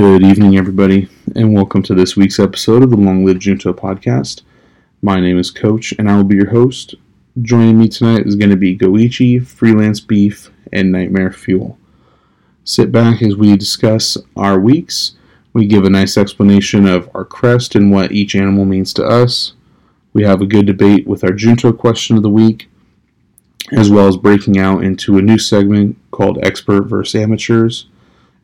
Good evening, everybody, and welcome to this week's episode of the Long Live Junto podcast. My name is Coach, and I will be your host. Joining me tonight is going to be Goichi, Freelance Beef, and Nightmare Fuel. Sit back as we discuss our weeks. We give a nice explanation of our crest and what each animal means to us. We have a good debate with our Junto question of the week, as well as breaking out into a new segment called Expert versus Amateurs.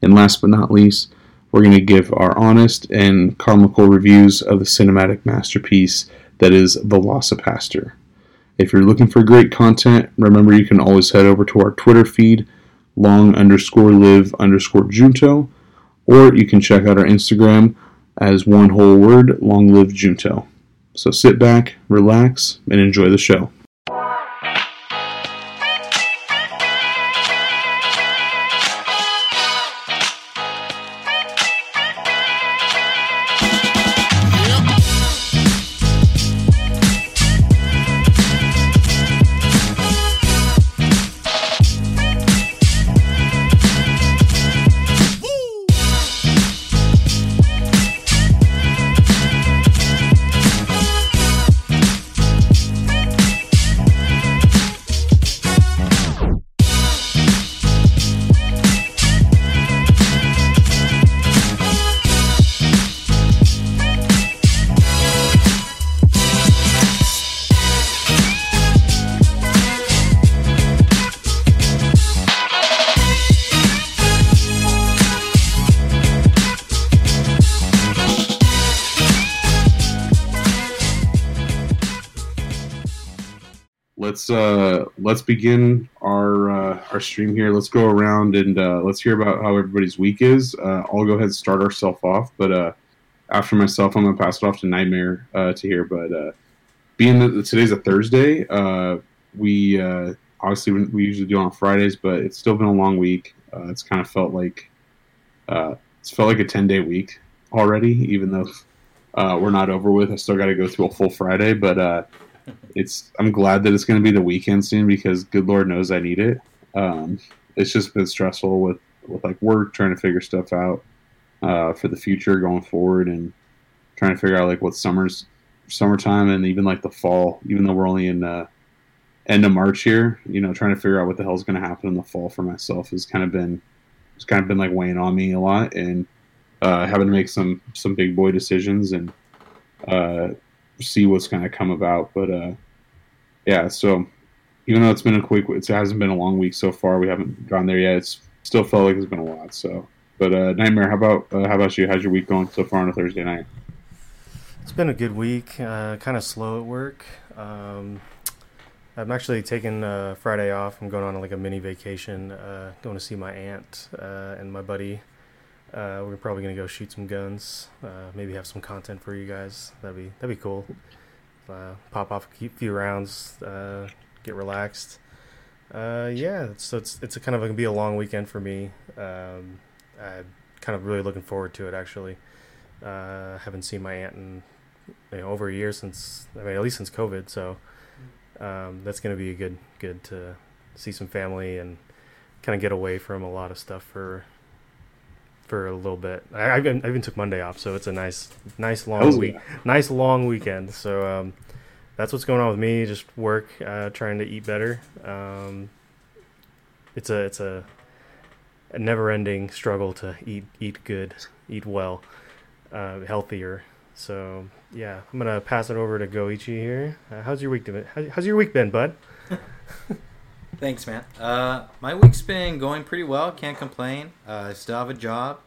And last but not least, we're going to give our honest and comical reviews of the cinematic masterpiece that is Velocipastor. If you're looking for great content, remember you can always head over to our Twitter feed, long underscore live underscore junto, or you can check out our Instagram as one whole word, long live junto. So sit back, relax, and enjoy the show. Let's uh let's begin our uh, our stream here. Let's go around and uh, let's hear about how everybody's week is. Uh, I'll go ahead and start ourselves off, but uh, after myself, I'm gonna pass it off to Nightmare uh, to hear. But being that today's a Thursday, we obviously we usually do on Fridays, but it's still been a long week. It's kind of felt like it's felt like a ten day week already, even though we're not over with. I still got to go through a full Friday, but it's I'm glad that it's going to be the weekend soon because good Lord knows I need it. Um, it's just been stressful with with like work, trying to figure stuff out uh, for the future going forward, and trying to figure out like what summer's summertime and even like the fall. Even though we're only in uh, end of March here, you know, trying to figure out what the hell's going to happen in the fall for myself has kind of been it's kind of been like weighing on me a lot, and uh, having to make some some big boy decisions and uh, see what's going to come about. But uh, yeah, so even though it's been a quick, it hasn't been a long week so far. We haven't gone there yet. It's still felt like it's been a lot. So, but uh, Nightmare, how about uh, how about you? How's your week going so far on a Thursday night? It's been a good week. Uh, kind of slow at work. Um, I'm actually taking uh, Friday off. I'm going on like a mini vacation, uh, going to see my aunt uh, and my buddy. Uh, we're probably gonna go shoot some guns. Uh, maybe have some content for you guys. That'd be that'd be cool. Uh, pop off a few rounds. Uh, get relaxed. Uh, yeah, so it's it's a kind of gonna be a long weekend for me. Um, I'm kind of really looking forward to it. Actually, uh, haven't seen my aunt in you know, over a year since I mean at least since COVID. So um, that's gonna be a good good to see some family and kind of get away from a lot of stuff for for a little bit. I, I, even, I even took Monday off, so it's a nice, nice long Hell week, yeah. nice long weekend. So um, that's what's going on with me. Just work, uh, trying to eat better. Um, it's a it's a, a never-ending struggle to eat eat good, eat well, uh, healthier. So yeah, I'm gonna pass it over to Goichi here. Uh, how's your week been? How, how's your week been, bud? Thanks, man. Uh, my week's been going pretty well. Can't complain. Uh, still have a job.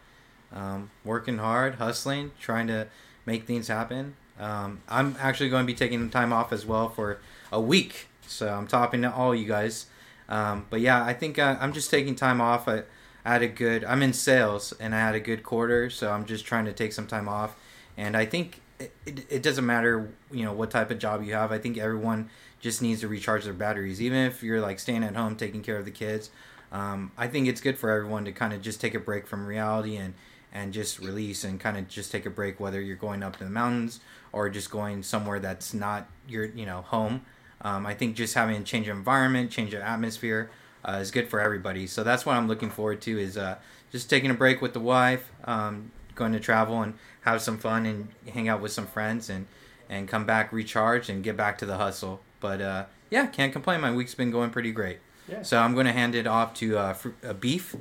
Um, working hard, hustling, trying to make things happen. Um, I'm actually going to be taking time off as well for a week. So I'm talking to all you guys. Um, but yeah, I think uh, I'm just taking time off. I, I had a good. I'm in sales and I had a good quarter, so I'm just trying to take some time off. And I think it, it, it doesn't matter, you know, what type of job you have. I think everyone just needs to recharge their batteries, even if you're like staying at home taking care of the kids. Um, I think it's good for everyone to kind of just take a break from reality and and just release and kind of just take a break, whether you're going up to the mountains or just going somewhere that's not your you know home. Um, I think just having a change of environment, change of atmosphere uh, is good for everybody. So that's what I'm looking forward to is uh, just taking a break with the wife, um, going to travel and have some fun and hang out with some friends and and come back recharged and get back to the hustle. But uh, yeah, can't complain. My week's been going pretty great. Yeah. So I'm going to hand it off to uh, fr- uh, Beef.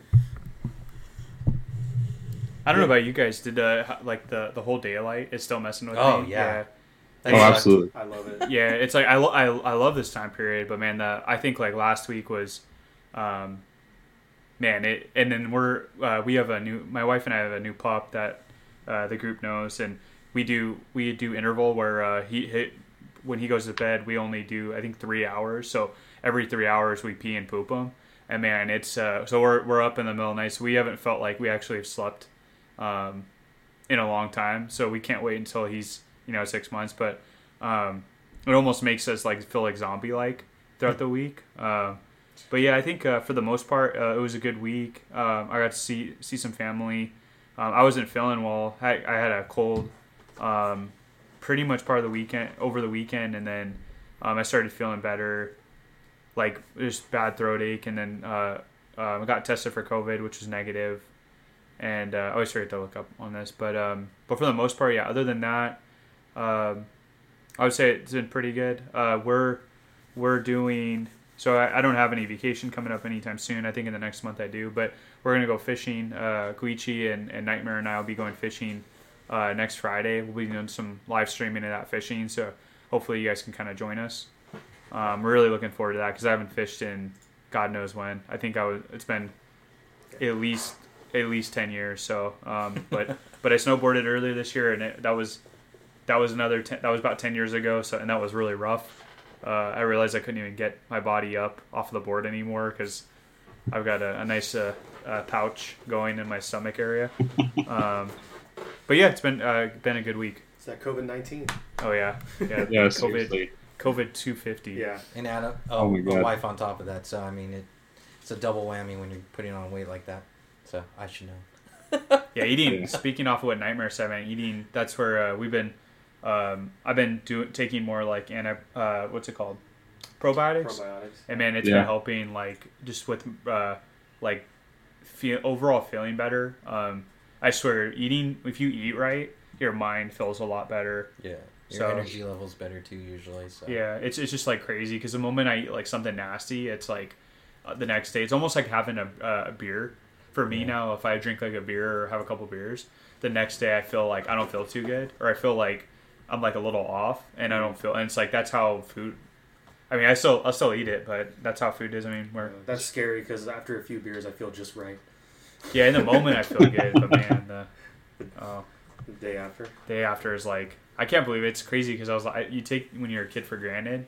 I don't know about you guys. Did uh, like the the whole daylight is still messing with Oh, me? yeah. Oh, absolutely. I love it. yeah. Yeah, It's like I, lo- I I love this time period, but man, the I think like last week was, um, man, it and then we're uh, we have a new my wife and I have a new pup that uh, the group knows, and we do we do interval where uh, he hit when he goes to bed we only do I think three hours, so every three hours we pee and poop him, and man, it's uh, so we're we're up in the middle of the night, so we haven't felt like we actually have slept um, in a long time. So we can't wait until he's you know six months. But um, it almost makes us like feel like zombie like throughout the week. Uh, but yeah, I think uh, for the most part uh, it was a good week. Um, I got to see see some family. Um, I wasn't feeling well. I, I had a cold, um, pretty much part of the weekend over the weekend, and then um, I started feeling better. Like just bad throat ache, and then uh, uh, I got tested for COVID, which was negative and uh, I always forget to look up on this, but um, but for the most part, yeah. Other than that, um, I would say it's been pretty good. Uh, we're we're doing so. I, I don't have any vacation coming up anytime soon. I think in the next month I do, but we're gonna go fishing. Uh, and, and Nightmare and I will be going fishing uh, next Friday. We'll be doing some live streaming of that fishing, so hopefully you guys can kind of join us. Um, we're really looking forward to that because I haven't fished in God knows when. I think I was. It's been at least at least 10 years so um, but but i snowboarded earlier this year and it, that was that was another 10, that was about 10 years ago so and that was really rough uh, i realized i couldn't even get my body up off the board anymore because i've got a, a nice uh, uh, pouch going in my stomach area um, but yeah it's been uh, been a good week It's that COVID nineteen. oh yeah yeah, Yeah, covid seriously. covid 250 Yeah. And add a, Oh oh, my a God. wife on top of that. So I mean, it, it's a double whammy when you're putting on weight like that. So I should know. Yeah, eating. Speaking off of what Nightmare said, man, eating. That's where uh, we've been. Um, I've been doing taking more like anti. Uh, what's it called? Probiotics. Probiotics. And man, it's Yeah. been helping like just with uh, like feel overall feeling better. Um, I swear, eating if you eat right, your mind feels a lot better. Yeah. Your So- energy level's better too usually. So Yeah, it's it's just like crazy because the moment I eat like something nasty, it's like uh, the next day. It's almost like having a, uh, a beer. For me Yeah. now, if I drink like a beer or have a couple beers, the next day I feel like I don't feel too good, or I feel like I'm like a little off, and I don't feel. And it's like that's how food. I mean, I still I'll still eat it, but that's how food is. I mean, we're That's scary because after a few beers, I feel just right. Yeah. In the moment, I feel good, but man, the oh, The day after. day after is like I can't believe it. it's crazy because I was like you take when you're a kid for granted,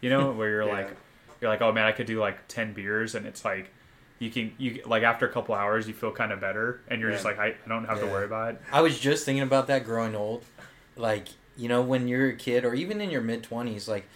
you know, where you're Yeah. like you're like oh man I could do like ten beers and it's like you can you like after a couple hours you feel kind of better and you're just like I, I don't have to worry about it. I was just thinking about that growing old. Like, you know, when you're a kid or even in your mid 20s, like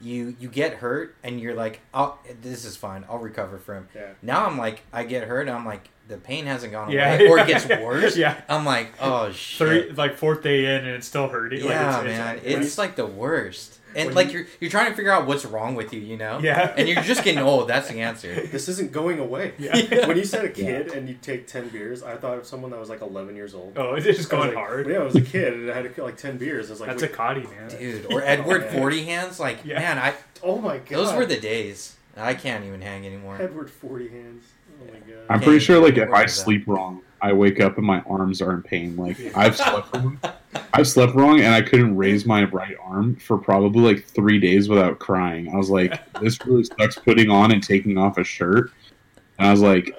you you get hurt and you're like, "Oh, this is fine. I'll recover from." Yeah. Now I'm like I get hurt and I'm like the pain hasn't gone Yeah. away or it gets worse. Yeah. I'm like, "Oh shit." Three like fourth day in and it's still hurting. yeah, like, it's, man. It's, It's, like the worst. And When like you- you're you're trying to figure out what's wrong with you, you know? yeah. And you're just getting old. That's the answer. This isn't going away. Yeah. When you said a kid and you take 10 beers, I thought of someone that was like 11 years old. oh, it's just I going like- hard. Yeah, I was a kid and I had like 10 beers. I was like, That's a wait, Cotty, man. Dude, or Edward Yeah. Forty Hands, like Yeah. man, I oh my god. those were the days. I can't even hang anymore. Edward 40 hands. I'm pretty sure, like, if I sleep wrong, I wake up and my arms are in pain. Like, I've slept wrong. I've slept wrong, and I couldn't raise my right arm for probably like three days without crying. I was like, this really sucks putting on and taking off a shirt. And I was like,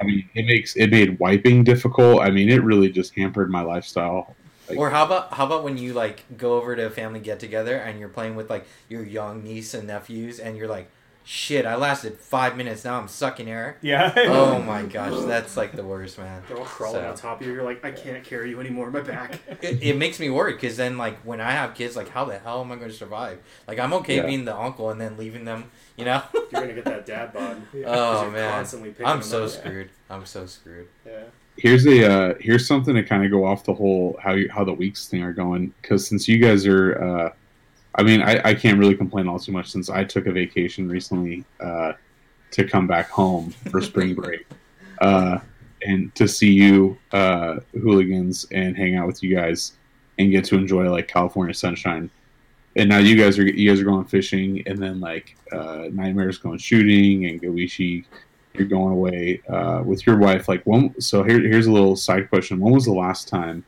I mean, it makes it made wiping difficult. I mean, it really just hampered my lifestyle. Like, Or how about how about when you like go over to a family get together and you're playing with like your young niece and nephews and you're like, shit, I lasted five minutes. Now I'm sucking air. Yeah. Oh my gosh, that's like the worst, man. They're all crawling So- on top of you. You're like, I can't carry you anymore. My back. It, it makes me worried because then like when I have kids, like how the hell am I going to survive? Like I'm okay Yeah. being the uncle and then leaving them, you know. You're gonna get that dad bod. 'cause oh man, constantly picking I'm them so up. screwed. I'm so screwed. Yeah. here's a uh, here's something to kind of go off the whole how you, how the weeks thing are going because since you guys are uh, I mean I, I can't really complain all too much since I took a vacation recently uh, to come back home for spring break uh, and to see you uh, hooligans and hang out with you guys and get to enjoy like California sunshine. And now you guys are you guys are going fishing, and then like uh, Nightmare's going shooting, and Goichi, you're going away uh, with your wife. Like when? So here, here's a little side question: When was the last time?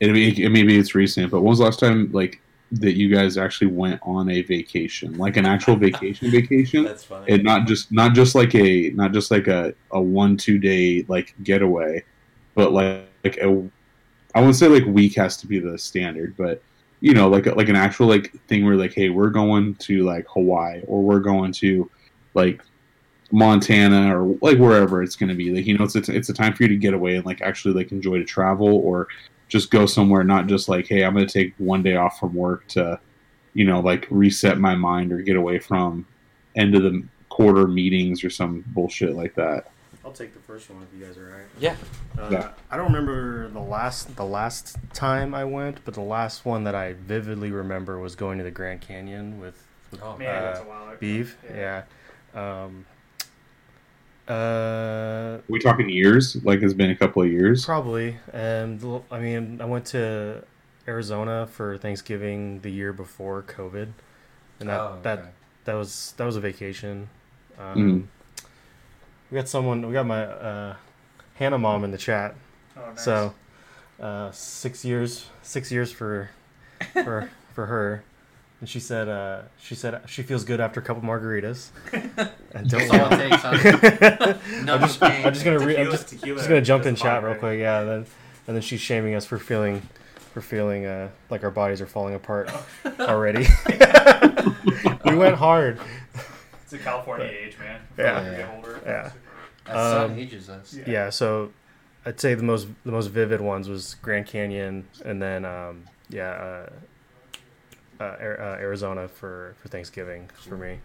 It, maybe it's recent, but when was the last time like that you guys actually went on a vacation, like an actual vacation vacation? That's funny. and not just not just like a not just like a, a one two day like getaway but like like a i wouldn't say like week has to be the standard but you know like like an actual like thing where like hey we're going to like hawaii or we're going to like montana or like wherever it's going to be like you know it's, it's it's a time for you to get away and like actually like enjoy to travel or just go somewhere not just like hey i'm going to take one day off from work to you know like reset my mind or get away from end of the quarter meetings or some bullshit like that. I'll take the first one if you guys are right. Yeah. Uh, Yeah. I don't remember the last the last time I went, but the last one that I vividly remember was going to the Grand Canyon with, with Oh, Man, uh, that's a while ago. Beef. Yeah. Um, uh, we talking years? Like it's been a couple of years. probably. And I mean, I went to Arizona for Thanksgiving the year before COVID, and that Oh, that okay. that was that was a vacation. Um, Mhm. We got someone. We got my uh, Hannah mom in the chat. Oh, nice. So, uh, six years, six years for, for for her, and she said, uh, she said she feels good after a couple margaritas. And don't That's all it takes. No I'm just. I'm just gonna re- I'm just, tequila just gonna jump in chat real quick. Yeah, then and then she's shaming us for feeling, for feeling uh, like our bodies are falling apart already. we went hard. It's a California age, man. Yeah. Before we get older. Yeah. That Um, ages us. Yeah. yeah so i'd say the most the most vivid ones was grand canyon and then um yeah Ar- uh arizona for for thanksgiving for me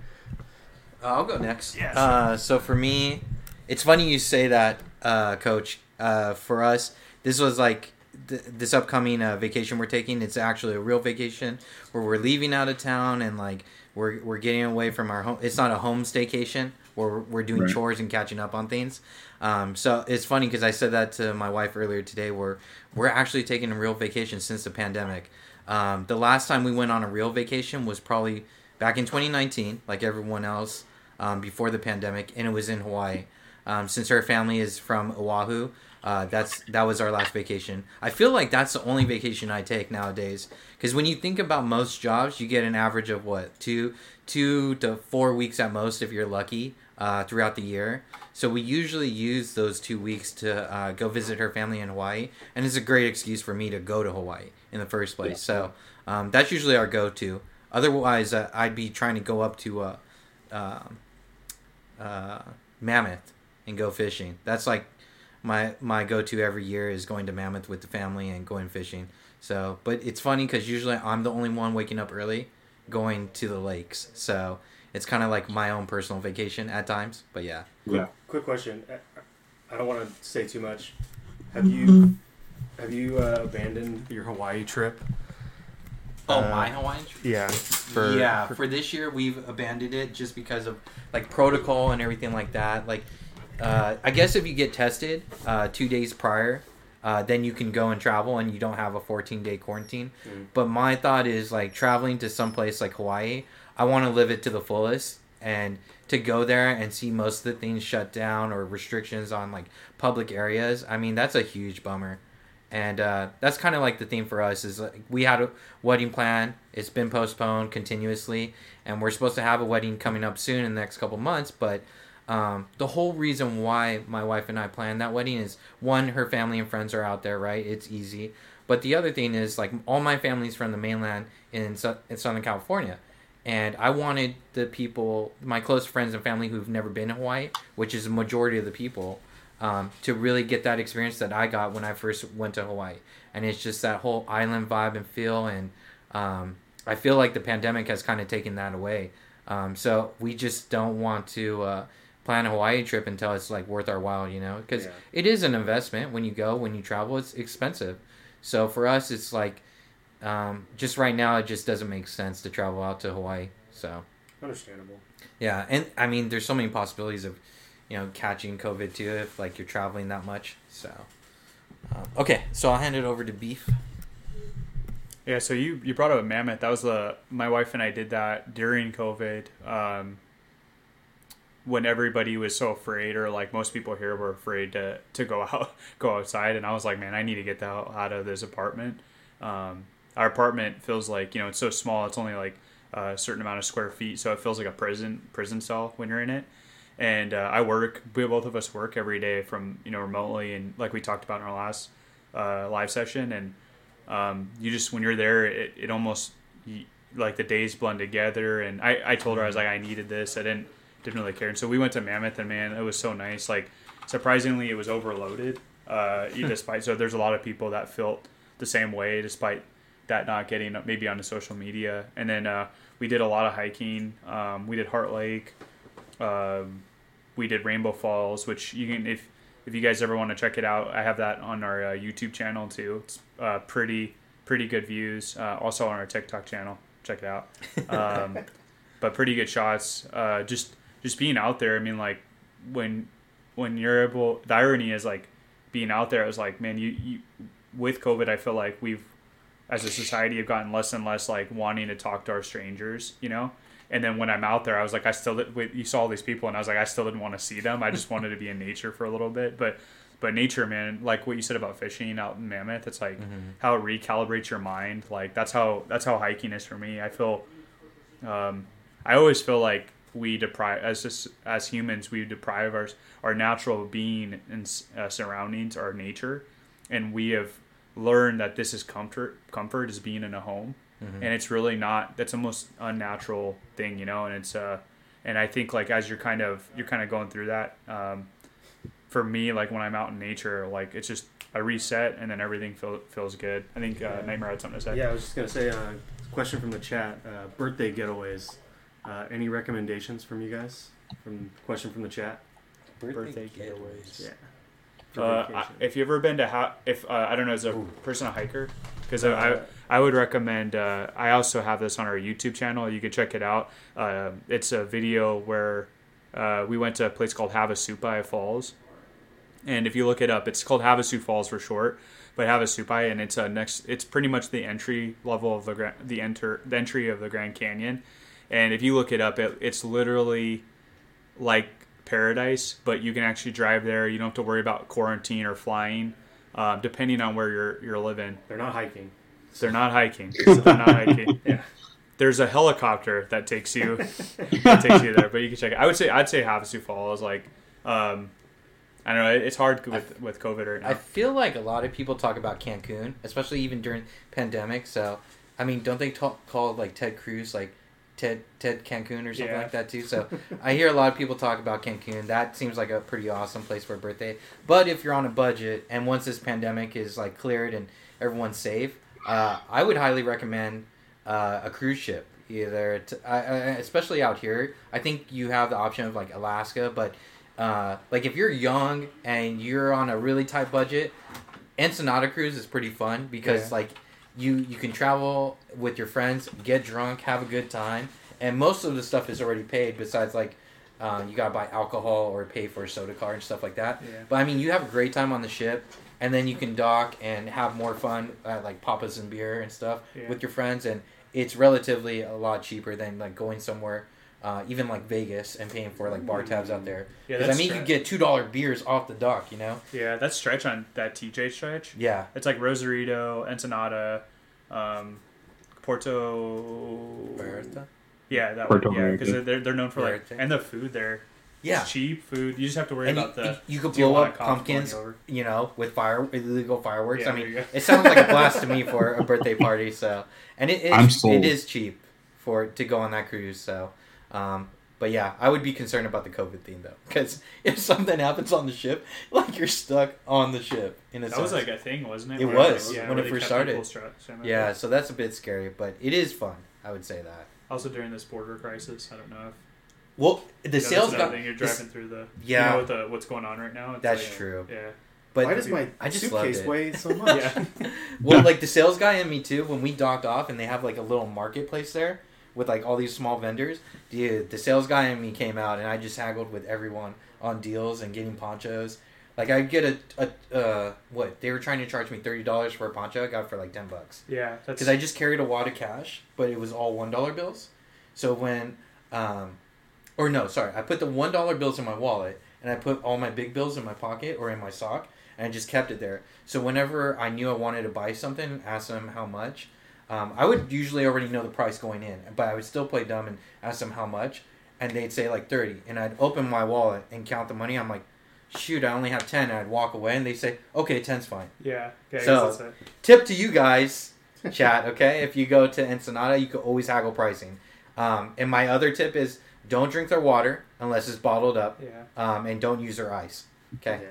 Uh, I'll go next. Yes. Uh, so for me, it's funny you say that, uh, Coach. Uh, for us, this was like th- this upcoming uh, vacation we're taking. It's actually a real vacation where we're leaving out of town and like we're we're getting away from our home. It's not a home staycation where we're, we're doing Right. chores and catching up on things. Um, so it's funny because I said that to my wife earlier today. Where we're actually taking a real vacation since the pandemic. Um, the last time we went on a real vacation was probably back in 2019, like everyone else, um, before the pandemic, and it was in Hawaii. Um, since our family is from Oahu, uh, that's that was our last vacation. I feel like that's the only vacation I take nowadays. Because when you think about most jobs, you get an average of what two, two to four weeks at most if you're lucky uh, throughout the year. So we usually use those two weeks to uh, go visit her family in Hawaii, and it's a great excuse for me to go to Hawaii in the first place. So um, that's usually our go-to. Otherwise, uh, I'd be trying to go up to uh, um uh, Mammoth and go fishing. That's like my my go-to every year is going to Mammoth with the family and going fishing. So, but it's funny because usually I'm the only one waking up early, going to the lakes. So it's kind of like my own personal vacation at times. But yeah. Yeah. quick question i don't want to say too much have you have you uh, abandoned your hawaii trip Oh, Uh, my Hawaiian trip. yeah for yeah, for- for, this year we've abandoned it just because of like protocol and everything like that. Like, uh, I guess if you get tested uh, two days prior, uh, then you can go and travel and you don't have a 14 day quarantine. Mm. But my thought is like traveling to some place like Hawaii, I want to live it to the fullest and to go there and see most of the things shut down or restrictions on like public areas. I mean, that's a huge bummer and uh, that's kind of like the theme for us is like we had a wedding plan it's been postponed continuously and we're supposed to have a wedding coming up soon in the next couple months but um, the whole reason why my wife and i planned that wedding is one her family and friends are out there right? It's easy. But the other thing is like all my family's from the mainland in, Sou- in southern california. And i wanted the people my close friends and family who've never been to hawaii which is a majority of the people um, to really get that experience that I got when I first went to Hawaii. And it's just that whole island vibe and feel. And um, I feel like the pandemic has kind of taken that away. Um, so we just don't want to uh, plan a Hawaii trip until it's like worth our while, you know? Because Yeah. it is an investment when you go, when you travel, it's expensive. So for us, it's like um, just right now, it just doesn't make sense to travel out to Hawaii. So. understandable Yeah, and I mean, there's so many possibilities of you know catching COVID too if like you're traveling that much. So um, okay, so I'll hand it over to Beef. Yeah, so you you brought up a Mammoth. That was the my wife and I did that during COVID, um, when everybody was so afraid, or like most people here were afraid to to go out go outside. And I was like, man, I need to get the hell out of this apartment. Um, our apartment feels like you know it's so small. It's only like a certain amount of square feet, so it feels like a prison prison cell when you're in it. And uh, I work. We both of us work every day from you know remotely, and like we talked about in our last uh, live session, and um, you just when you're there, it, it almost you, like the days blend together. And I, I told her I was like I needed this. I didn't didn't really care. And so we went to Mammoth, and man, it was so nice. Like surprisingly, it was overloaded. Uh, despite so, there's a lot of people that felt the same way, despite that not getting maybe on the social media. And then uh, we did a lot of hiking. Um, we did Heart Lake. Um, we did Rainbow Falls, which you can if if you guys ever want to check it out, I have that on our uh, YouTube channel too. It's uh, pretty pretty good views. Uh, also on our TikTok channel, check it out. Um, but pretty good shots. Uh, just just being out there. I mean, like when when you're able. The irony is like being out there. I was like, man, you, you with COVID, I feel like we've as a society have gotten less and less like wanting to talk to our strangers. You know. And then when I'm out there, I was like, I still you saw all these people, and I was like, I still didn't want to see them. I just wanted to be in nature for a little bit. But but nature, man, like what you said about fishing out in Mammoth, it's like mm-hmm. how it recalibrates your mind. Like that's how that's how hiking is for me. I feel, um, I always feel like we deprive as just, as humans we deprive our our natural being and uh, surroundings, our nature, and we have learned that this is comfort. Comfort is being in a home mm-hmm. and it's really not. That's a most unnatural thing, you know. And it's uh, and I think like as you're kind of you're kind of going through that. Um, for me, like when I'm out in nature, like it's just a reset and then everything feel, feels good. I think uh, yeah. Nightmare had something to say. Yeah, I was just gonna say. Uh, question from the chat: uh, birthday getaways. Uh, any recommendations from you guys? From question from the chat. Birthday, birthday getaways. Yeah. Uh, if you've ever been to ha- if uh, I don't know as a Ooh. person a hiker because uh, I, I would recommend. Uh, I also have this on our YouTube channel. You can check it out. Uh, it's a video where uh, we went to a place called Havasupai Falls, and if you look it up, it's called Havasu Falls for short. But Havasupai, and it's a next. It's pretty much the entry level of the the enter the entry of the Grand Canyon. And if you look it up, it, it's literally like paradise, but you can actually drive there. You don't have to worry about quarantine or flying, uh, depending on where you're you're living. They're not hiking. They're not hiking. So they're not hiking. Yeah. There's a helicopter that takes you that takes you there, but you can check it. I would say I'd say Havasu Falls like um, I don't know. It's hard with with COVID right now. I feel like a lot of people talk about Cancun, especially even during pandemic. So, I mean, don't they talk, call like Ted Cruz like Ted Ted Cancun or something yeah. like that too? So, I hear a lot of people talk about Cancun. That seems like a pretty awesome place for a birthday. But if you're on a budget and once this pandemic is like cleared and everyone's safe, uh, I would highly recommend uh, a cruise ship. Either, t- especially out here, I think you have the option of like Alaska, but uh, like if you're young and you're on a really tight budget, Ensenada cruise is pretty fun because yeah. like you you can travel with your friends, get drunk, have a good time, and most of the stuff is already paid. Besides like um, you gotta buy alcohol or pay for a soda card and stuff like that. Yeah. But I mean, you have a great time on the ship and then you can dock and have more fun at like papas and beer and stuff yeah. with your friends and it's relatively a lot cheaper than like going somewhere uh, even like Vegas and paying for like bar tabs out there. Yeah, I mean, stretch. you get two dollar beers off the dock, you know. Yeah, that stretch on that TJ stretch. Yeah, it's like Rosarito, Ensenada, um, Porto. Vallarta? Yeah, that Puerto one. Yeah, because they're they're known for like and the food there yeah. It's cheap food. You just have to worry and about you, the. You could blow up pumpkins, you know, with fire illegal fireworks. Yeah, I mean, it sounds like a blast to me for a birthday party. So, and it is it is cheap for to go on that cruise. So, um, but yeah, I would be concerned about the COVID thing though, because if something happens on the ship, like you're stuck on the ship. In a that sense. was like a thing, wasn't it? It Where was yeah, when it first started. Yeah, so that's a bit scary, but it is fun. I would say that. Also during this border crisis, I don't know if well, the sales got. Thing. You're driving through the. Yeah. You know, with the, what's going on right now. It's that's like, true. Yeah. But why does my I just suitcase weigh so much? yeah. well, like the sales guy and me too. When we docked off, and they have like a little marketplace there with like all these small vendors, Dude, the sales guy and me came out, and I just haggled with everyone on deals and getting ponchos. Like I get a, a uh, what they were trying to charge me thirty dollars for a poncho. I got it for like ten bucks Yeah, because I just carried a wad of cash, but it was all one dollar bills. So when, um, or no, sorry, I put the one dollar bills in my wallet, and I put all my big bills in my pocket or in my sock, and I just kept it there. So whenever I knew I wanted to buy something, ask them how much. Um, I would usually already know the price going in, but I would still play dumb and ask them how much, and they'd say like thirty, and I'd open my wallet and count the money. I'm like, shoot, I only have ten, and I'd walk away, and they say, okay, ten's fine yeah. Okay, So- tip to you guys, chat. Okay, if you go to Ensenada, you can always haggle pricing. Um, and my other tip is don't drink their water unless it's bottled up, Yeah. um, and don't use their ice. Okay.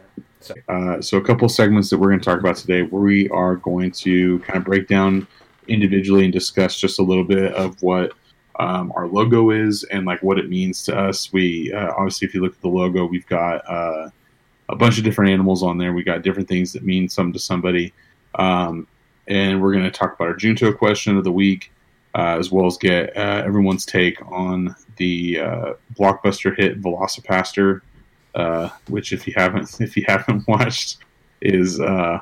Uh, so a couple segments that we're going to talk about today, where we are going to kind of break down individually and discuss just a little bit of what um, our logo is and like what it means to us. We uh, obviously, if you look at the logo, we've got uh, a bunch of different animals on there. We got different things that mean something to somebody, um, and we're going to talk about our Junto question of the week, uh, as well as get uh, everyone's take on the uh, blockbuster hit Velocipastor uh, which if you haven't if you haven't watched is uh,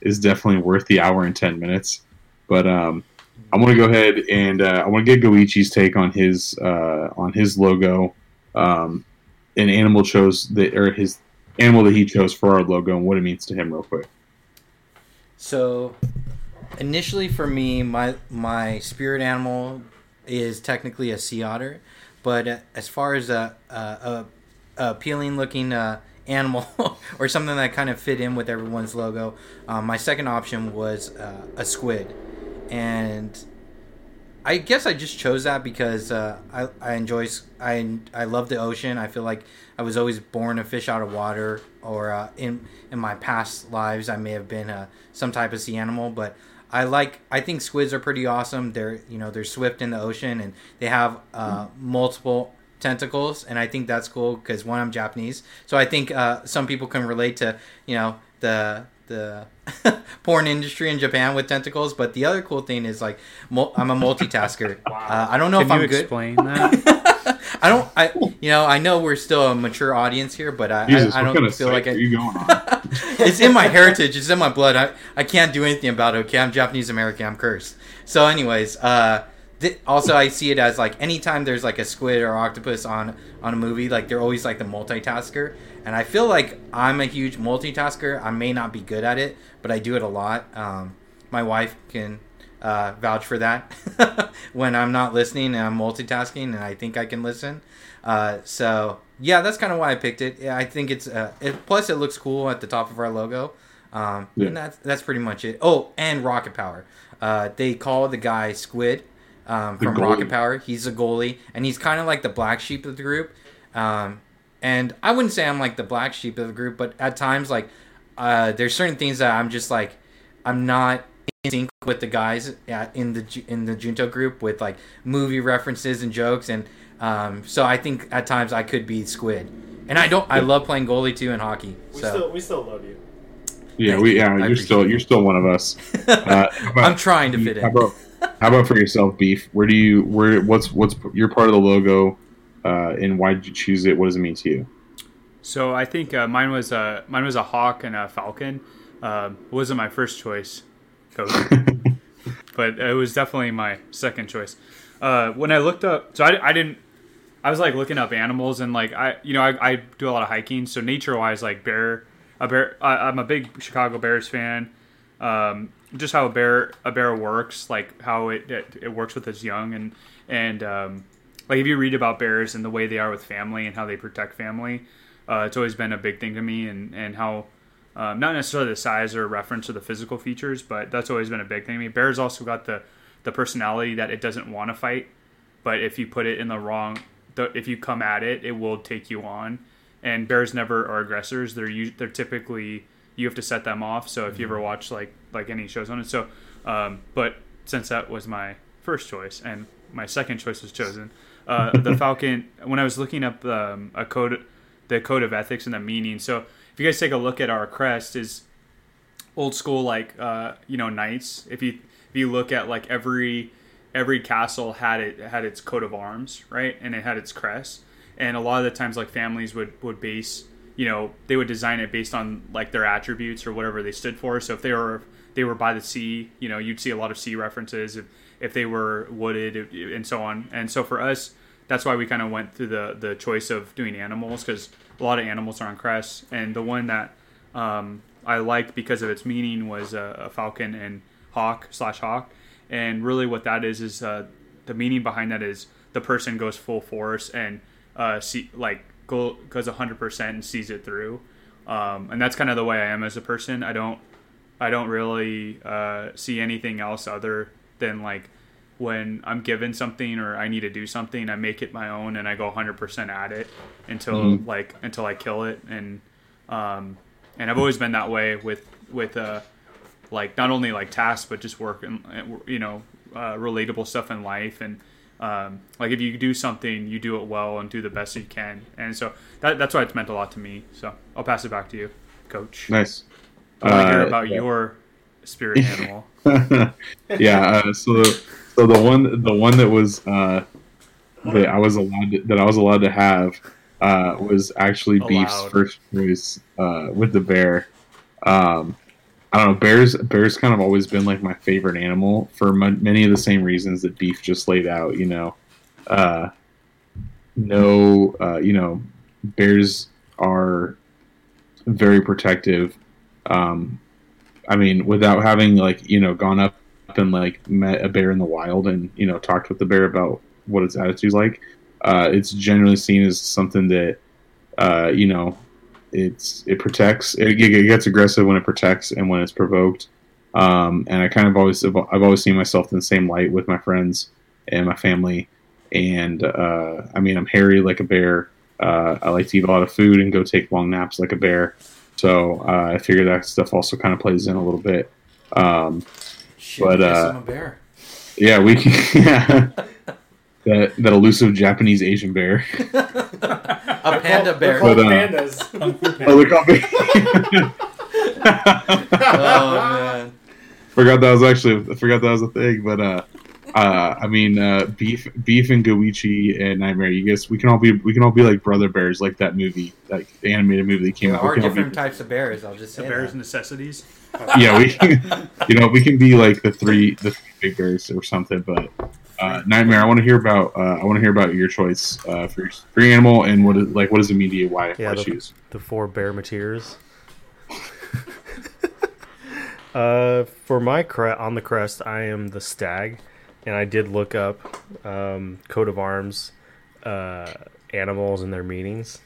is definitely worth the hour and ten minutes. But um, I want to go ahead and I want to get Goichi's take on his on his logo, um, an animal chose that or his animal that he chose for our logo and what it means to him, real quick. So, initially for me, my my spirit animal is technically a sea otter, but uh, as far as a a, a, appealing looking uh, animal or something that kind of fit in with everyone's logo, um, my second option was uh, a squid, and I guess I just chose that because uh, I I enjoy I I love the ocean. I feel like I was always born a fish out of water, or uh, in in my past lives I may have been uh, some type of sea animal. But I like I think squids are pretty awesome. They're you know they're swift in the ocean and they have uh, multiple tentacles, and I think that's cool because one I'm Japanese, so I think uh, some people can relate to you know the the porn industry in Japan with tentacles. But the other cool thing is like mul- I'm a multitasker. uh, I don't know Can if you I'm good. explain that? I don't. I you know I know we're still a mature audience here, but I Jesus, I, I don't feel site like are I, you going on? it's in my heritage. It's in my blood. I, I can't do anything about it. Okay, I'm Japanese American. I'm cursed. So, anyways, uh, th- also I see it as like anytime there's like a squid or octopus on on a movie, like they're always like the multitasker, and I feel like I'm a huge multitasker. I may not be good at it, but I do it a lot. Um, my wife can uh, vouch for that when I'm not listening and I'm multitasking, and I think I can listen. Uh, so yeah, that's kind of why I picked it. Yeah, I think it's uh, it, plus it looks cool at the top of our logo, um, Yeah. and that's that's pretty much it. Oh, and Rocket Power. Uh, they call the guy Squid um, from. Rocket Power. He's a goalie, and he's kind of like the black sheep of the group. Um, and I wouldn't say I'm like the black sheep of the group, but at times like uh, there's certain things that I'm just like I'm not in sync with the guys at, in the in the Junto group with like movie references and jokes, and um, so I think at times I could be Squid. And I don't. I love playing goalie too in hockey. We still we still love you. Yeah, Thank we you. yeah, I you're still you're still one of us. Uh, about- I'm trying to fit How in. about, how about for yourself, Beef? Where do you where what's what's your part of the logo, uh, and why did you choose it? What does it mean to you? So I think uh, mine was a mine was a hawk and a falcon. Um, wasn't my first choice, coach, but it was definitely my second choice. Uh, when I looked up, so I, I didn't. I was like looking up animals and like I you know I, I do a lot of hiking. So nature wise, like bear, a bear. I, I'm a big Chicago Bears fan. Um, just how a bear a bear works, like how it it, it works with its young and and um, like if you read about bears and the way they are with family and how they protect family, uh, it's always been a big thing to me and and how um, not necessarily the size or reference or the physical features, but that's always been a big thing to me. Bears also got the the personality that it doesn't want to fight, but if you put it in the wrong, the, if you come at it, it will take you on. And bears never are aggressors. They're they're typically you have to set them off. So if you ever watch like like any shows on it, so um, but since that was my first choice and my second choice was chosen, uh, the Falcon. When I was looking up um, a code, the code of ethics and the meaning. So if you guys take a look at our crest, is old school like uh, you know knights. If you if you look at like every every castle had it had its coat of arms, right, and it had its crest. And a lot of the times, like families would would base, you know, they would design it based on like their attributes or whatever they stood for. So if they were they were by the sea, you know, you'd see a lot of sea references. If, if they were wooded and so on. And so for us, that's why we kind of went through the the choice of doing animals because a lot of animals are on crests, and the one that um, I liked because of its meaning was a, a falcon and hawk slash hawk, and really what that is is uh, the meaning behind that is the person goes full force and uh, see like go, goes hundred percent and sees it through, um, and that's kind of the way I am as a person. I don't I don't really uh, see anything else other than like when I'm given something or I need to do something, I make it my own and I go 100% at it until mm-hmm. like until I kill it and um, and I've always been that way with with uh, like not only like tasks but just work and you know uh, relatable stuff in life and um, like if you do something you do it well and do the best you can and so that, that's why it's meant a lot to me so I'll pass it back to you coach nice I want to hear uh, about yeah. your spirit animal yeah uh, so so the one the one that was uh, that I was allowed to, that I was allowed to have uh, was actually allowed. Beef's first choice uh, with the bear. Um, I don't know. Bears bears kind of always been like my favorite animal for m- many of the same reasons that Beef just laid out. You know, uh, no, uh, you know, bears are very protective. Um, I mean, without having like you know gone up and like met a bear in the wild and you know talked with the bear about what its attitude's like, uh, it's generally seen as something that uh, you know it's it protects. It, it, gets aggressive when it protects and when it's provoked. Um, and I kind of always I've always seen myself in the same light with my friends and my family. And uh, I mean, I'm hairy like a bear. Uh, I like to eat a lot of food and go take long naps like a bear. So uh, I figure that stuff also kind of plays in a little bit. Um, but uh, yeah, we can. Yeah, that that elusive Japanese Asian bear. a panda bear. But, uh, pandas. oh, they're called pandas. oh man. Forgot that was actually. I forgot that was a thing, but uh, uh, I mean, uh, beef, beef, and Goichi and Nightmare. You guess we can all be we can all be like brother bears, like that movie, like the animated movie that came there out. There are different types of bears. I'll just say the bears' that. necessities. yeah, we, can, you know, we can be like the three the three big bears or something. But uh, Nightmare, I want to hear about. Uh, I want to hear about your choice uh, for your, for your animal and what is like what is the media why yeah, why the, choose the four bear materials. uh, for my cre- on the crest, I am the stag and I did look up um, coat of arms uh, animals and their meanings,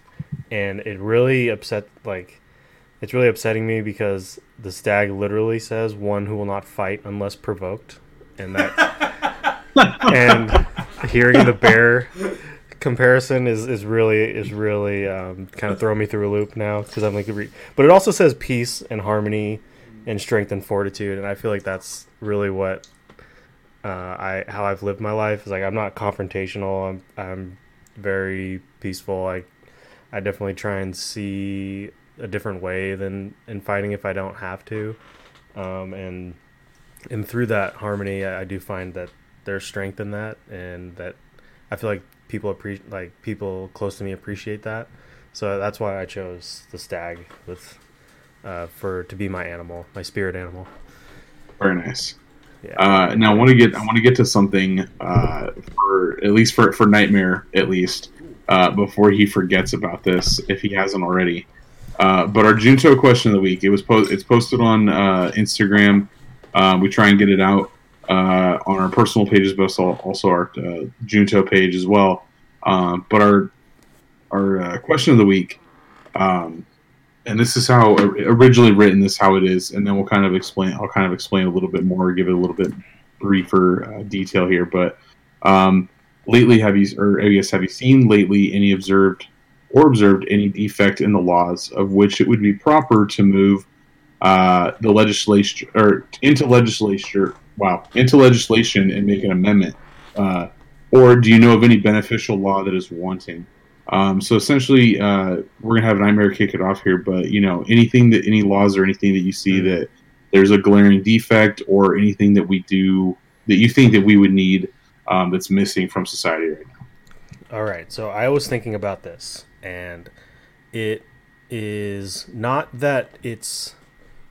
and it really upset like it's really upsetting me because the stag literally says one who will not fight unless provoked, and that and hearing the bear comparison is, is really is really um, kind of throwing me through a loop now because I'm like, re- but it also says peace and harmony and strength and fortitude, and I feel like that's really what uh, I how I've lived my life is like I'm not confrontational. I'm I'm very peaceful. I I definitely try and see a different way than in fighting if I don't have to, um, and and through that harmony, I, I, do find that there's strength in that, and that I feel like people appreciate like people close to me appreciate that. So that's why I chose the stag with uh, for to be my animal, my spirit animal. Very nice. Yeah. Uh, now I want to get I want to get to something uh, for at least for for Nightmare at least uh, before he forgets about this if he hasn't already. Uh, but our Junto question of the week it was po- it's posted on uh, Instagram. Uh, we try and get it out on our personal pages, but also, also our Junto page as well. Um, but our our question of the week. Um, and this is how originally written. This is how it is, and then we'll kind of explain. I'll kind of explain a little bit more, give it a little bit briefer uh, detail here. But um, lately, have you, or I guess, have you seen lately any observed or observed any defect in the laws of which it would be proper to move uh, the legislation or into legislature? Wow, into legislation and make an amendment. Uh, or do you know of any beneficial law that is wanting? Um, so essentially, uh, we're gonna have Nightmare kick it off here, but you know, anything that any laws or anything that you see mm-hmm. that there's a glaring defect or anything that we do that you think that we would need um, that's missing from society right now. All right. So I was thinking about this, and it is not that it's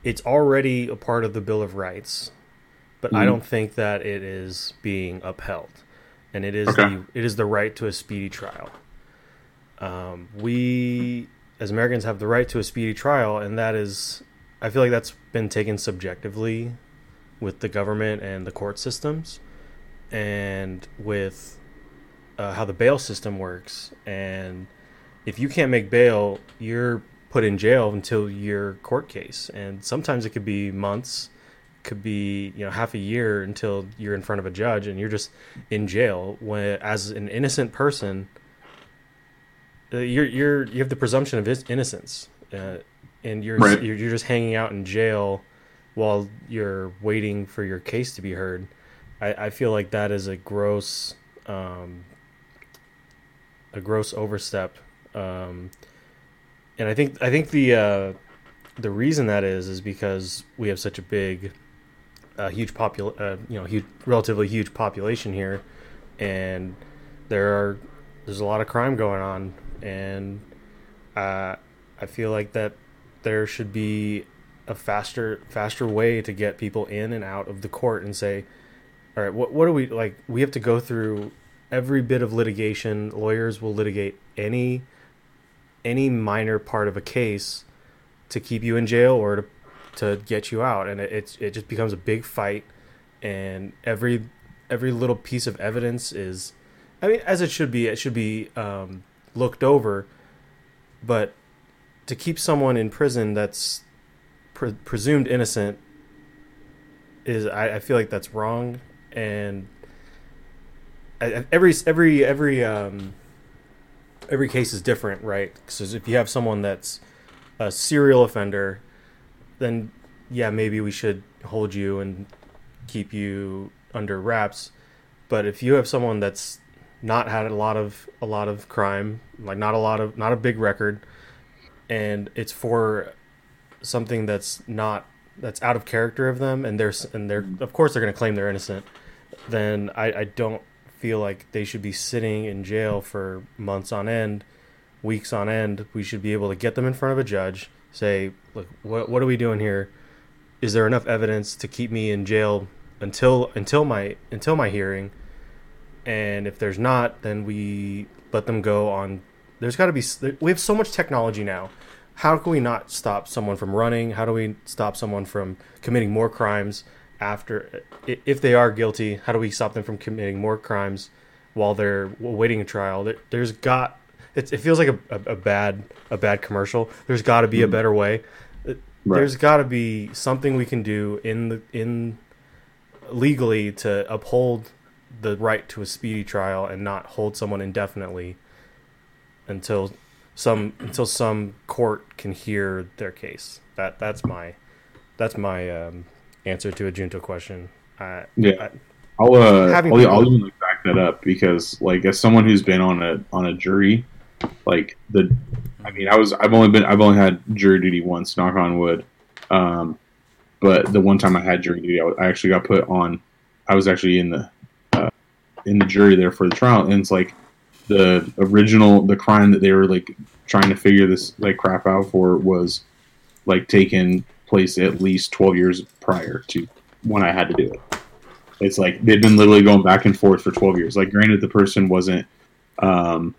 it's already a part of the Bill of Rights, but I Mhm. don't think that it is being upheld, and it is Okay. the it is the right to a speedy trial. Um, we as Americans have the right to a speedy trial, and that is, I feel like that's been taken subjectively with the government and the court systems, and with uh, how the bail system works. And if you can't make bail, you're put in jail until your court case, and sometimes it could be months, could be you know half a year until you're in front of a judge, and you're just in jail. When as an innocent person, uh, you're you're you have the presumption of innocence, uh, and you're, Right. you're you're just hanging out in jail while you're waiting for your case to be heard. I, I feel like that is a gross um, a gross overstep, um, and I think I think the uh, the reason that is is because we have such a big, uh, huge popul uh, you know, huge, relatively huge population here, and there are there's a lot of crime going on, and uh, I feel like that there should be a faster faster way to get people in and out of the court and say, all right, what what do we like? We have to go through every bit of litigation. Lawyers will litigate any any minor part of a case to keep you in jail or to to get you out, and it it's, it just becomes a big fight, and every every little piece of evidence is, I mean, as it should be, it should be um, looked over, but to keep someone in prison that's pre- presumed innocent is I, I feel like that's wrong. And every every every um every case is different right? Because if you have someone that's a serial offender then yeah maybe we should hold you and keep you under wraps. But if you have someone that's not had a lot of a lot of crime like not a lot of not a big record and it's for something that's not that's out of character of them and they're and they're mm-hmm. of course they're going to claim they're innocent then I, I don't feel like they should be sitting in jail for months on end weeks on end. We should be able to get them in front of a judge say look what, what are we doing here? Is there enough evidence to keep me in jail until until my until my hearing? And if there's not then we let them go on. There's got to be we have so much technology now. How can we not stop someone from running? How do we stop someone from committing more crimes after if they are guilty how do we stop them from committing more crimes while they're waiting a trial? There, there's got it, it feels like a, a, a bad a bad commercial there's got to be a better way Right. there's got to be something we can do in the in legally to uphold the right to a speedy trial and not hold someone indefinitely until some until some court can hear their case. That that's my that's my um, answer to a Junto question. I, Yeah. I- I'll uh, I'll, I'll even like back that up because like as someone who's been on a on a jury, like the, I mean I was I've only been I've only had jury duty once, knock on wood, um, but the one time I had jury duty, I, I actually got put on, I was actually in the, uh, in the jury there for the trial, and it's like the original the crime that they were like trying to figure this like crap out for was like taken place at least twelve years prior to when I had to do it. It's like they've been literally going back and forth for 12 years. Like, granted, the person wasn't, um,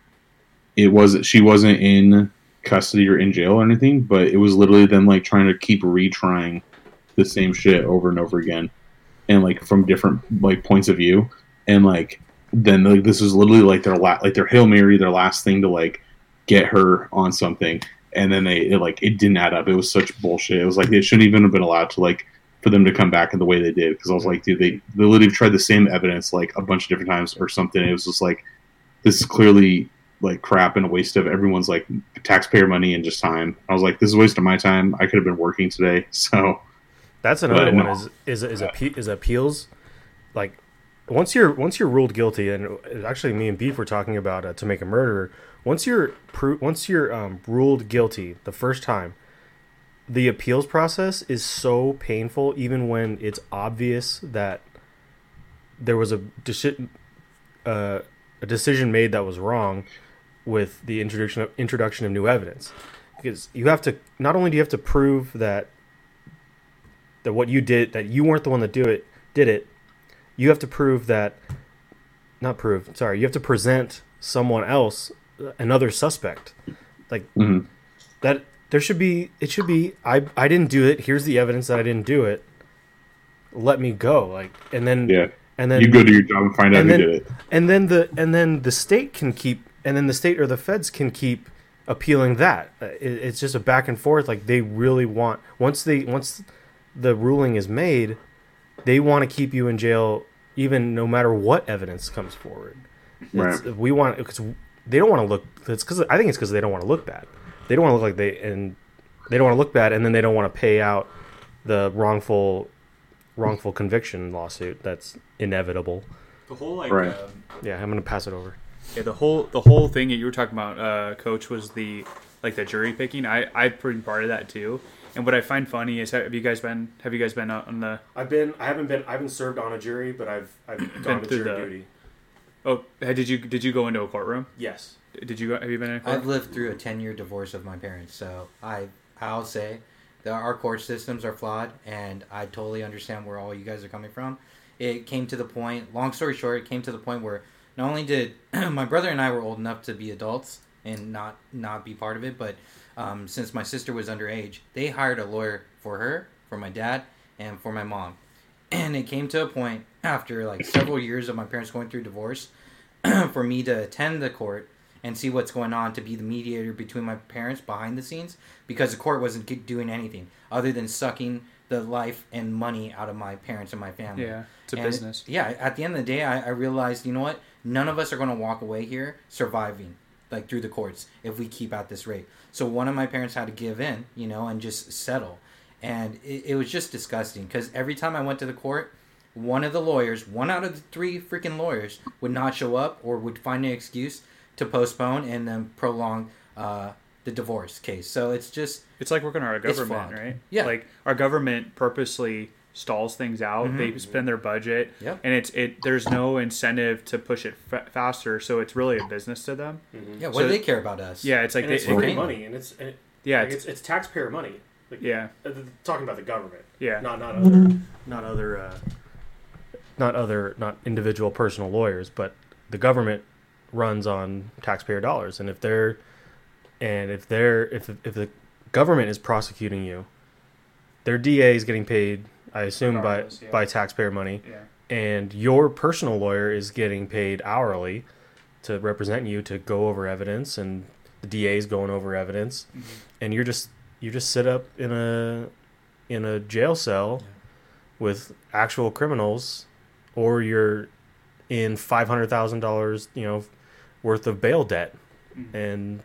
it wasn't, she wasn't in custody or in jail or anything, but it was literally them like trying to keep retrying the same shit over and over again, and like from different like points of view, and like then like this was literally like their la- like their hail mary, their last thing to like get her on something, and then they it, like it didn't add up. It was such bullshit. It was like they shouldn't even have been allowed to like for them to come back in the way they did because I was like, dude, they, they literally tried the same evidence like a bunch of different times or something. It was just like, this is clearly like crap and a waste of everyone's like taxpayer money and just time. I was like, this is a waste of my time. I could have been working today. So That's another one no. is is is, appe- is appeals. Like once you're once you're ruled guilty, and actually me and Beef were talking about uh, to make a murderer. Once you're pro- once you're um, ruled guilty the first time, the appeals process is so painful. Even when it's obvious that there was a deci- uh, a decision made that was wrong with the introduction of introduction of new evidence because you have to not only do you have to prove that that what you did that you weren't the one that do it did it you have to prove that not prove sorry you have to present someone else another suspect like Mhm. that there should be it should be i i didn't do it here's the evidence that i didn't do it let me go like and then Yeah. and then you go do your job and find out and who then- did it. and then the and then the state can keep and then the state or the feds can keep appealing that. Uh, it, it's just a back and forth like they really want once they once the ruling is made they want to keep you in jail even no matter what evidence comes forward. It's, we want because they don't want to look it's because i think it's because they don't want to look bad. They don't want to look like they and they don't want to look bad and then they don't want to pay out the wrongful wrongful conviction lawsuit that's inevitable. The whole like Right. um, yeah, I'm gonna pass it over. Yeah, the whole the whole thing that you were talking about, uh, Coach, was the like the jury picking. I I've been part of that too. And what I find funny is have you guys been have you guys been on the I've been, I haven't been, I haven't served on a jury, but I've, I've gone to jury the- duty. oh did you did you go into a courtroom? Yes. Did you go, have you been in a court? I've lived through a 10 year divorce of my parents, so I I'll say that our court systems are flawed, and I totally understand where all you guys are coming from. It came to the point. Long story short, it came to the point where not only did my brother and I were old enough to be adults and not not be part of it, but um, since my sister was underage, they hired a lawyer for her, for my dad, and for my mom. And it came to a point after like several years of my parents going through divorce for me to attend the court and see what's going on to be the mediator between my parents behind the scenes because the court wasn't doing anything other than sucking the life and money out of my parents and my family. yeah, it's a And business. Yeah, at the end of the day, I, I realized, you know what? None of us are going to walk away here surviving, like through the courts, if we keep at this rate. So one of my parents had to give in, you know, and just settle. And it, it was just disgusting because every time I went to the court, one of the lawyers, one out of the three freaking lawyers, would not show up or would find an excuse to postpone and then prolong uh, the divorce case. So it's just It's like working on our government, right? Yeah. Like our government purposely stalls things out. Mhm. They spend their budget, Yep. and it's it. There's no incentive to push it fa- faster, so it's really a business to them. yeah. What So- do they care about us? Yeah, it's like and they, it's it- free okay. money, and it's, and it, yeah, like, it's, it's, it's taxpayer money. Like, yeah, uh, talking about the government, yeah. not not other, not other, uh, not other, not individual personal lawyers, but the government runs on taxpayer dollars, and if they're, and if they're, if if the government is prosecuting you, their DA is getting paid, I assume by yeah. by taxpayer money. yeah. and your personal lawyer is getting paid hourly to represent you to go over evidence and the DA is going over evidence Mhm. and you're just you just sit up in a in a jail cell Yeah. with actual criminals or you're in $500,000, you know, worth of bail debt Mhm. and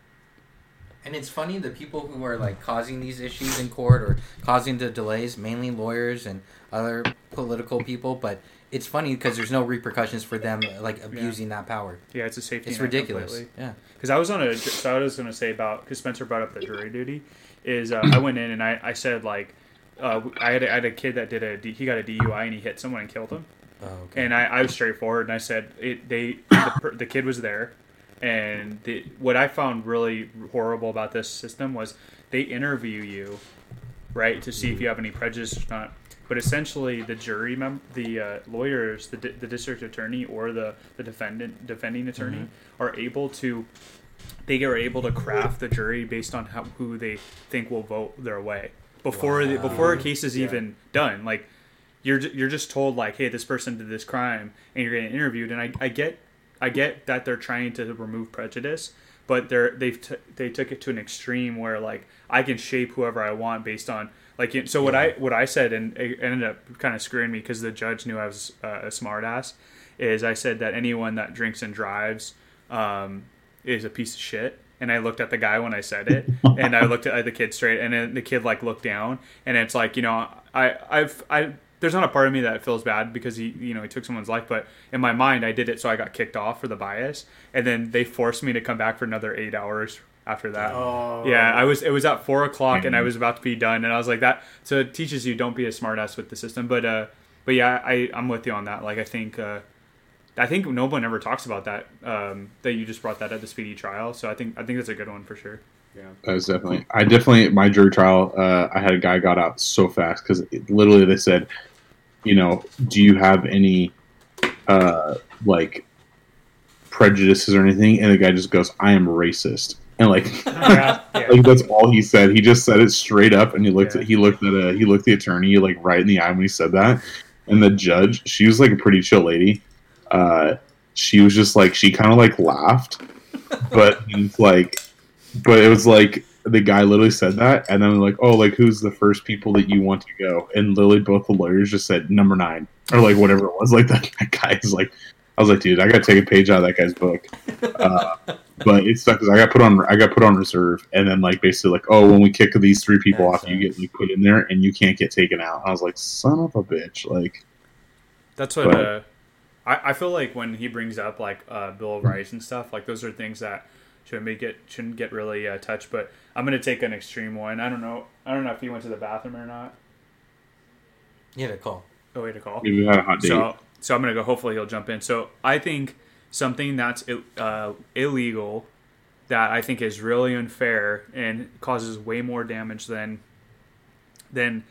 And it's funny the people who are like causing these issues in court or causing the delays, mainly lawyers and other political people. But it's funny because there's no repercussions for them like abusing that power. Yeah, it's a safety. It's ridiculous. completely. Yeah. Because I was on a, so I was going to say about because Spencer brought up the jury duty, is uh, I went in and I, I said like, uh, I had a, I had a kid that did a he got a DUI and he hit someone and killed him, Oh, okay. and I, I was straightforward and I said it they the, the kid was there, and the, what I found really horrible about this system was they interview you, right, to see if you have any prejudice or not. But essentially, the jury mem- the uh, lawyers, the, di- the district attorney or the, the defendant defending attorney are able to they are able to craft the jury based on how who they think will vote their way before the, before a case is Yeah. even done. Like you're you're just told like, hey, this person did this crime, and you're getting interviewed. And I, I get I get that they're trying to remove prejudice, but they're they've t- they took it to an extreme where like I can shape whoever I want based on like so what I what I said and it ended up kind of screwing me because the judge knew I was uh, a smart ass is I said that anyone that drinks and drives um, is a piece of shit. And I looked at the guy when I said it, and I looked at the kid straight, and then the kid like looked down, and it's like you know I I've I there's not a part of me that feels bad because he you know he took someone's life, but in my mind I did it so I got kicked off for the bias, and then they forced me to come back for another eight hours after that. Oh. Yeah, I was. It was at four o'clock, and I was about to be done, and I was like that. So it teaches you don't be a smartass with the system, but uh, but yeah, I I'm with you on that. Like I think uh, I think no one ever talks about that. Um, that you just brought that at the speedy trial, so I think I think that's a good one for sure. Yeah, that was definitely. I definitely my jury trial. Uh, I had a guy got out so fast because literally they said, you know, do you have any, uh, like, prejudices or anything? And the guy just goes, "I am racist," and like, yeah, yeah. like that's all he said. He just said it straight up, and he looked Yeah. at he looked at a he looked the attorney like right in the eye when he said that, and the judge, she was like a pretty chill lady. Uh, she was just like she kind of like laughed, but like, but it was like the guy literally said that, and then like, oh, like who's the first people that you want to go? And literally both the lawyers just said number nine or like whatever it was. Like that, that guy is like, I was like, dude, I got to take a page out of that guy's book. Uh, but it because I got put on I got put on reserve, and then like basically like, oh, when we kick these three people That's off, you get like put in there, and you can't get taken out. I was like, son of a bitch, like. That's what But- uh, I, I feel like when he brings up like uh, Bill of Rights and stuff, like those are things that shouldn't be get shouldn't get really uh, touched. But I'm gonna take an extreme one. I don't know. I don't know if he went to the bathroom or not. You had a call. Oh, wait to call. Maybe we had a hot date. So, so I'm gonna go. Hopefully, he'll jump in. So, I think something that's uh, illegal that I think is really unfair and causes way more damage than than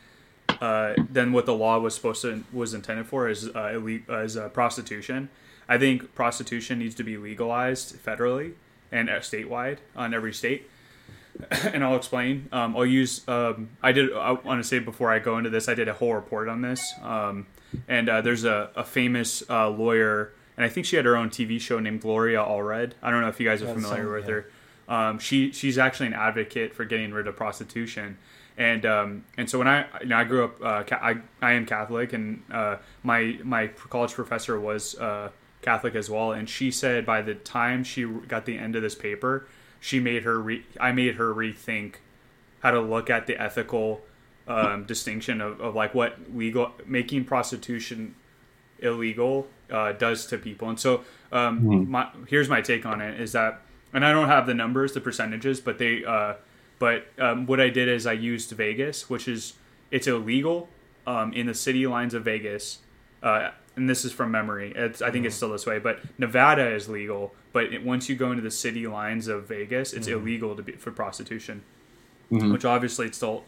uh, than what the law was supposed to was intended for is uh, ille- is uh, prostitution. I think prostitution needs to be legalized federally and uh, statewide on every state. and I'll explain. Um, I'll use. Um, I did. I want to say before I go into this, I did a whole report on this. Um, and uh, there's a, a famous uh, lawyer, and I think she had her own TV show named Gloria Allred. I don't know if you guys are familiar with yeah. her. Um, she she's actually an advocate for getting rid of prostitution. And um, and so when I you know I grew up uh, I I am Catholic and uh, my my college professor was uh, Catholic as well and she said by the time she got the end of this paper she made her re- I made her rethink how to look at the ethical um, distinction of, of like what legal making prostitution illegal uh, does to people. And so, um, my, here's my take on it: is that, and I don't have the numbers, the percentages, but they, uh, but um, what I did is I used Vegas, which is it's illegal um, in the city lines of Vegas. Uh, and this is from memory. It's, I think it's mm. still this way, but Nevada is legal. But it, once you go into the city lines of Vegas, it's mm. illegal to be for prostitution, mm-hmm. which obviously it's still,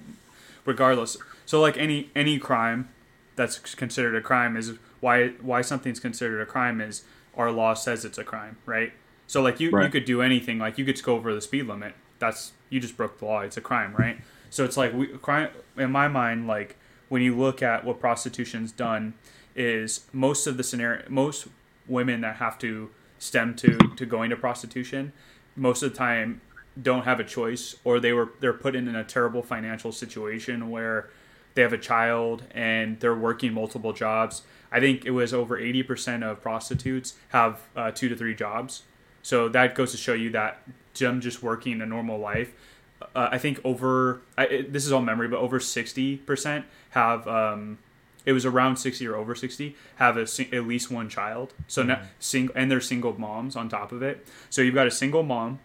regardless. So like any any crime, that's considered a crime is why why something's considered a crime is our law says it's a crime, right? So like you you could do anything, like you could go over the speed limit. That's you just broke the law. It's a crime, right? So it's like we crime in my mind like when you look at what prostitution's done is most of the scenario most women that have to stem to to going to prostitution most of the time don't have a choice or they were they're put in a terrible financial situation where they have a child and they're working multiple jobs. I think it was over 80% of prostitutes have uh, two to three jobs. So that goes to show you that them just working a normal life uh, i think over I, it, this is all memory but over 60% have um, it was around 60 or over 60 have a, at least one child. So hmm. now sing- and they're single moms on top of it. So you've got a single mom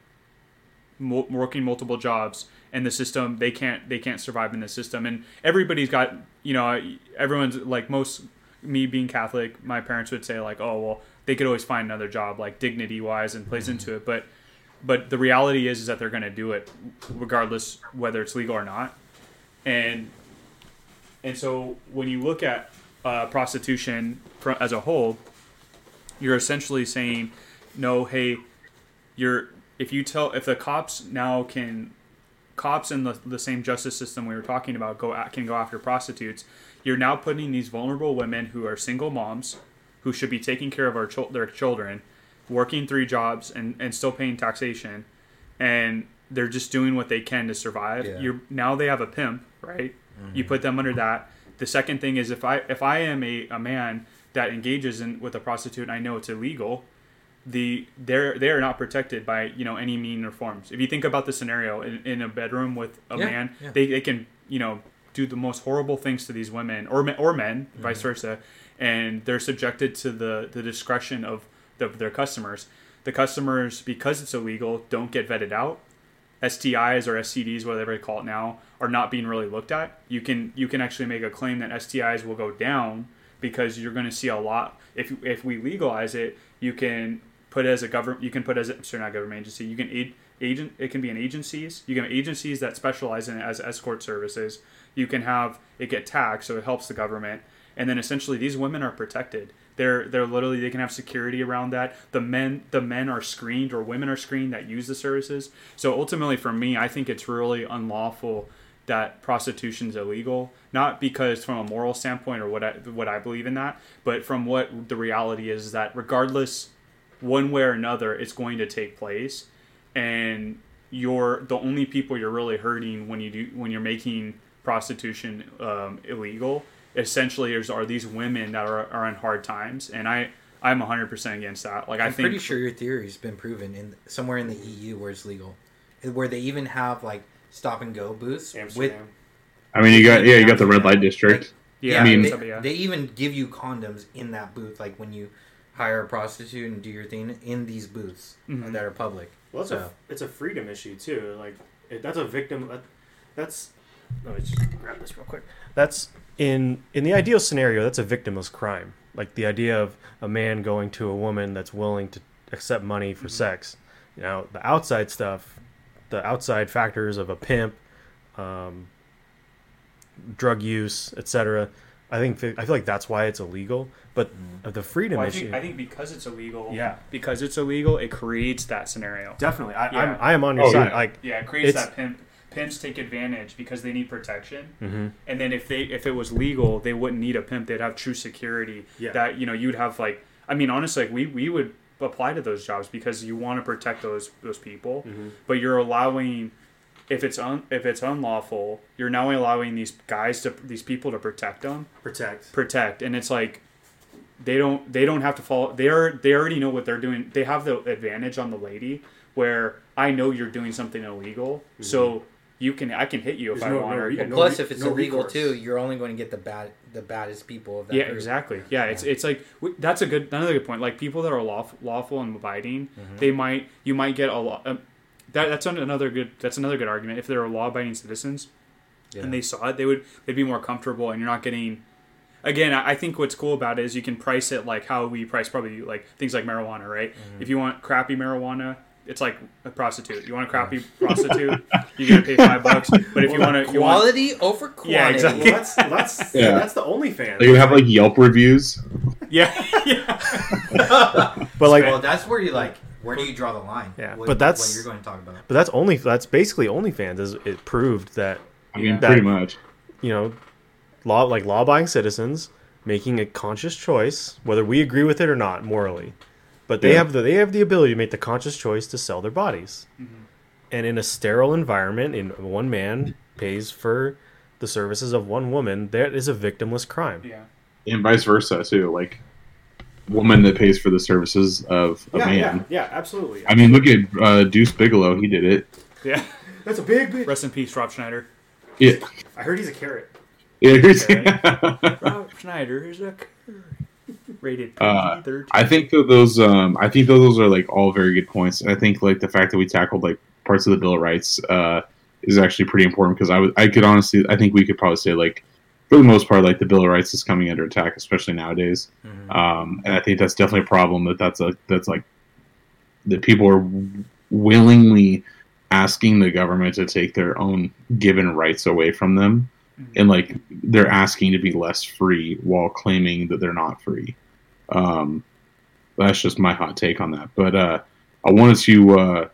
mo- working multiple jobs and the system they can't they can't survive in the system. And everybody's got you know everyone's like most me being catholic my parents would say like oh well they could always find another job like dignity wise and plays hmm. into it. But but the reality is is that they're going to do it regardless whether it's legal or not. And and so when you look at uh, prostitution as a whole you're essentially saying no hey you're if you tell if the cops now can cops in the, the same justice system we were talking about go at, can go after prostitutes you're now putting these vulnerable women who are single moms who should be taking care of our their children working three jobs and, and still paying taxation and they're just doing what they can to survive Yeah. you're now they have a pimp right you put them under that the second thing is if i if i am a, a man that engages in with a prostitute and i know it's illegal the they're they are not protected by you know any mean or forms. If you think about the scenario in, in a bedroom with a Yeah, man, yeah. they, they can you know do the most horrible things to these women or men, or men, mm-hmm. vice versa, and they're subjected to the the discretion of the, their customers. The customers, because it's illegal, don't get vetted out. STIs or STDs, whatever they call it now, are not being really looked at. You can you can actually make a claim that STIs will go down because you're going to see a lot. If if we legalize it, you can put as a government. You can put as a, sorry, not government agency. You can aid, agent. It can be in agencies. You can have agencies that specialize in it as escort services. You can have it get taxed, so it helps the government. And then essentially, these women are protected. They're they're literally they can have security around that. The men the men are screened or women are screened that use the services. So ultimately, for me, I think it's really unlawful that prostitution is illegal. Not because from a moral standpoint or what I what I believe in that, but from what the reality is that regardless, one way or another, it's going to take place, and you're the only people you're really hurting when you do when you're making prostitution um, illegal essentially is, are these women that are, are in hard times and i i'm 100% against that like i I'm think pretty sure your theory's been proven in somewhere in the EU where it's legal, where they even have like stop and go booths with. I mean, you got yeah, you got the red light district. yeah, I mean- they, yeah. they even give you condoms in that booth, like when you hire a prostitute and do your thing in these booths Mhm. that are public. Well, it's So- a it's a freedom issue too. Like it, that's a victim. That, that's let me just grab this real quick. That's in in the ideal scenario. That's a victimless crime. Like the idea of a man going to a woman that's willing to accept money for sex. You know, the outside stuff, the outside factors of a pimp, um, drug use, etc. I think I feel like that's why it's illegal. But of the freedom Well, I issue, I think because it's illegal Yeah. because it's illegal it creates that scenario definitely, I, Yeah. I'm I am on your Oh, side. yeah. Like, yeah it creates that pimp pimps take advantage because they need protection mhm. and then if they if it was legal they wouldn't need a pimp they'd have true security Yeah. that you know you'd have like i mean honestly like we we would apply to those jobs because you want to protect those those people Mhm. but you're allowing if it's un, if it's unlawful you're now allowing these guys to these people to protect them protect. protect and it's like they don't they don't have to follow they are they already know what they're doing they have the advantage on the lady where i know you're doing something illegal so you can i can hit you if There's i no- want no or re- you- no Plus, re- if it's no illegal recourse. too, you're only going to get the bad, the baddest people of that. yeah group. exactly yeah it's Yeah. it's like w- that's a good another good point like people that are lawful, lawful and abiding Mm-hmm. they might you might get a lot um, that, that's an- another good that's another good argument if they're law-abiding citizens Yeah. and they saw it, they would they'd be more comfortable, and you're not getting. Again, I I think what's cool about it is you can price it like how we price probably like things like marijuana, right? Mm-hmm. If you want crappy marijuana, it's like a prostitute. You want a crappy prostitute, you gotta pay five bucks. But if you want to, you want quality over quantity. Yeah, exactly. Well, that's that's Yeah. that's the OnlyFans. They can have like Yelp reviews. yeah, yeah, but like, well, that's where you like. Where do you draw the line? Yeah, What- but that's- what you're going to talk about. but that's only that's basically OnlyFans. Is it proved that I mean, Yeah. pretty much. you know, law like law-abiding citizens making a conscious choice, whether we agree with it or not morally, but they Yeah. have the they have the ability to make the conscious choice to sell their bodies, and in a sterile environment, in one man pays for the services of one woman. That is a victimless crime. yeah. And vice versa too. Like woman that pays for the services of a man. yeah, absolutely. I mean, look at uh, Deuce Bigalow. He did it. yeah. that's a big, big. Rest in peace, Rob Schneider. Yeah. I heard he's a carrot. Yeah. Rob Schneider is a rated Uh, PG-13. I think that those. Um, I think that those are like all very good points. And I think like the fact that we tackled like parts of the Bill of Rights uh, is actually pretty important because I would. I could honestly. I think we could probably say like. For the most part, like the Bill of Rights is coming under attack, especially nowadays, um, and I think that's definitely a problem. That that's a that's like that people are willingly asking the government to take their own given rights away from them and like they're asking to be less free while claiming that they're not free um that's just my hot take on that but uh i wanted to uh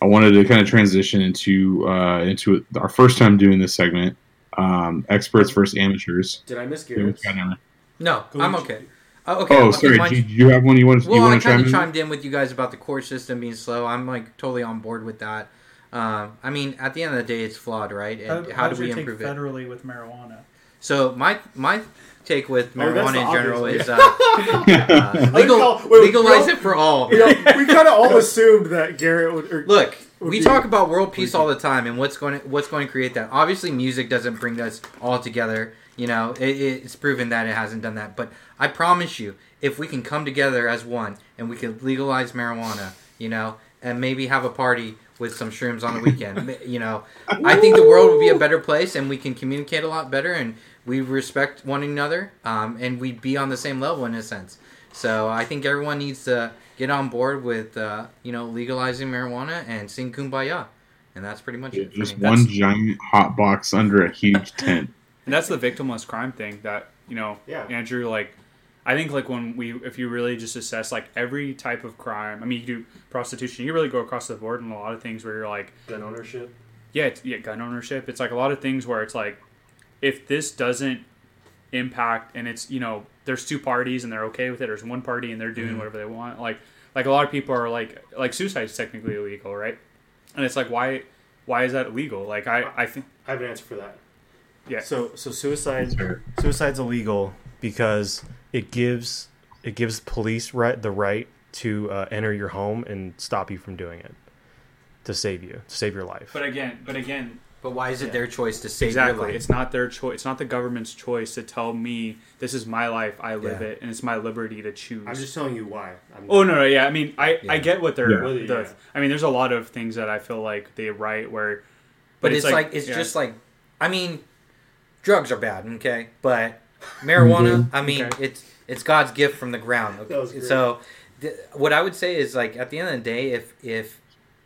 i wanted to kind of transition into uh into our first time doing this segment um experts versus amateurs Did I miss No, I'm okay. Uh, okay. oh okay, sorry mind do you- you have one you want to you Well, I want to kind of chimed in with you guys about the court system being slow. I'm like totally on board with that. Um, I mean, at the end of the day, it's flawed, right? And how, do we improve it? federally with marijuana? So my my take with Oh, marijuana the in general is uh, uh, legal, call- wait, legalize we it for all. we kind of all assumed that Garrett would. Or, Look, Would we talk about world peace all the time, and what's going to, what's going to create that. Obviously, music doesn't bring us all together. You know, it, it's proven that it hasn't done that. But I promise you, if we can come together as one and we can legalize marijuana, you know, and maybe have a party with some shrooms on the weekend, you know, I think the world would be a better place, and we can communicate a lot better, and we respect one another, um, and we be on the same level in a sense. So I think everyone needs to get on board with uh, you know legalizing marijuana and sing kumbaya, and that's pretty much it. Just one That's- giant hot box under a huge tent. And that's the victimless crime thing that you know, Yeah. Andrew. Like, I think like when we, if you really just assess like every type of crime. I mean, you do prostitution. You really go across the board in a lot of things where you're like, Gun ownership. yeah, it's, yeah, gun ownership. It's like a lot of things where it's like, if this doesn't impact, and it's you know, there's two parties and they're okay with it. Or there's one party and they're doing whatever they want. Like, like a lot of people are like, like suicide is technically illegal, right? And it's like, why, why is that illegal? Like, I, I think, I have an answer for that. Yeah. So so suicide suicide's illegal because it gives it gives police right the right to uh, enter your home and stop you from doing it to save you to save your life. but again, but again, But why is it Yeah. their choice to save your exactly, life? it's not their choice. It's not the government's choice to tell me this is my life, I live Yeah. it, and it's my liberty to choose. I'm just telling you why. I'm, Oh no, no, yeah. I mean, I, Yeah. I get what they're. Yeah. The, Yeah. I mean, there's a lot of things that I feel like they write where, But, it's, like, it's yeah. just like I mean, drugs are bad, okay, but marijuana, I mean, Okay. it's it's God's gift from the ground. Okay? That was great. So, th- what I would say is like at the end of the day, if if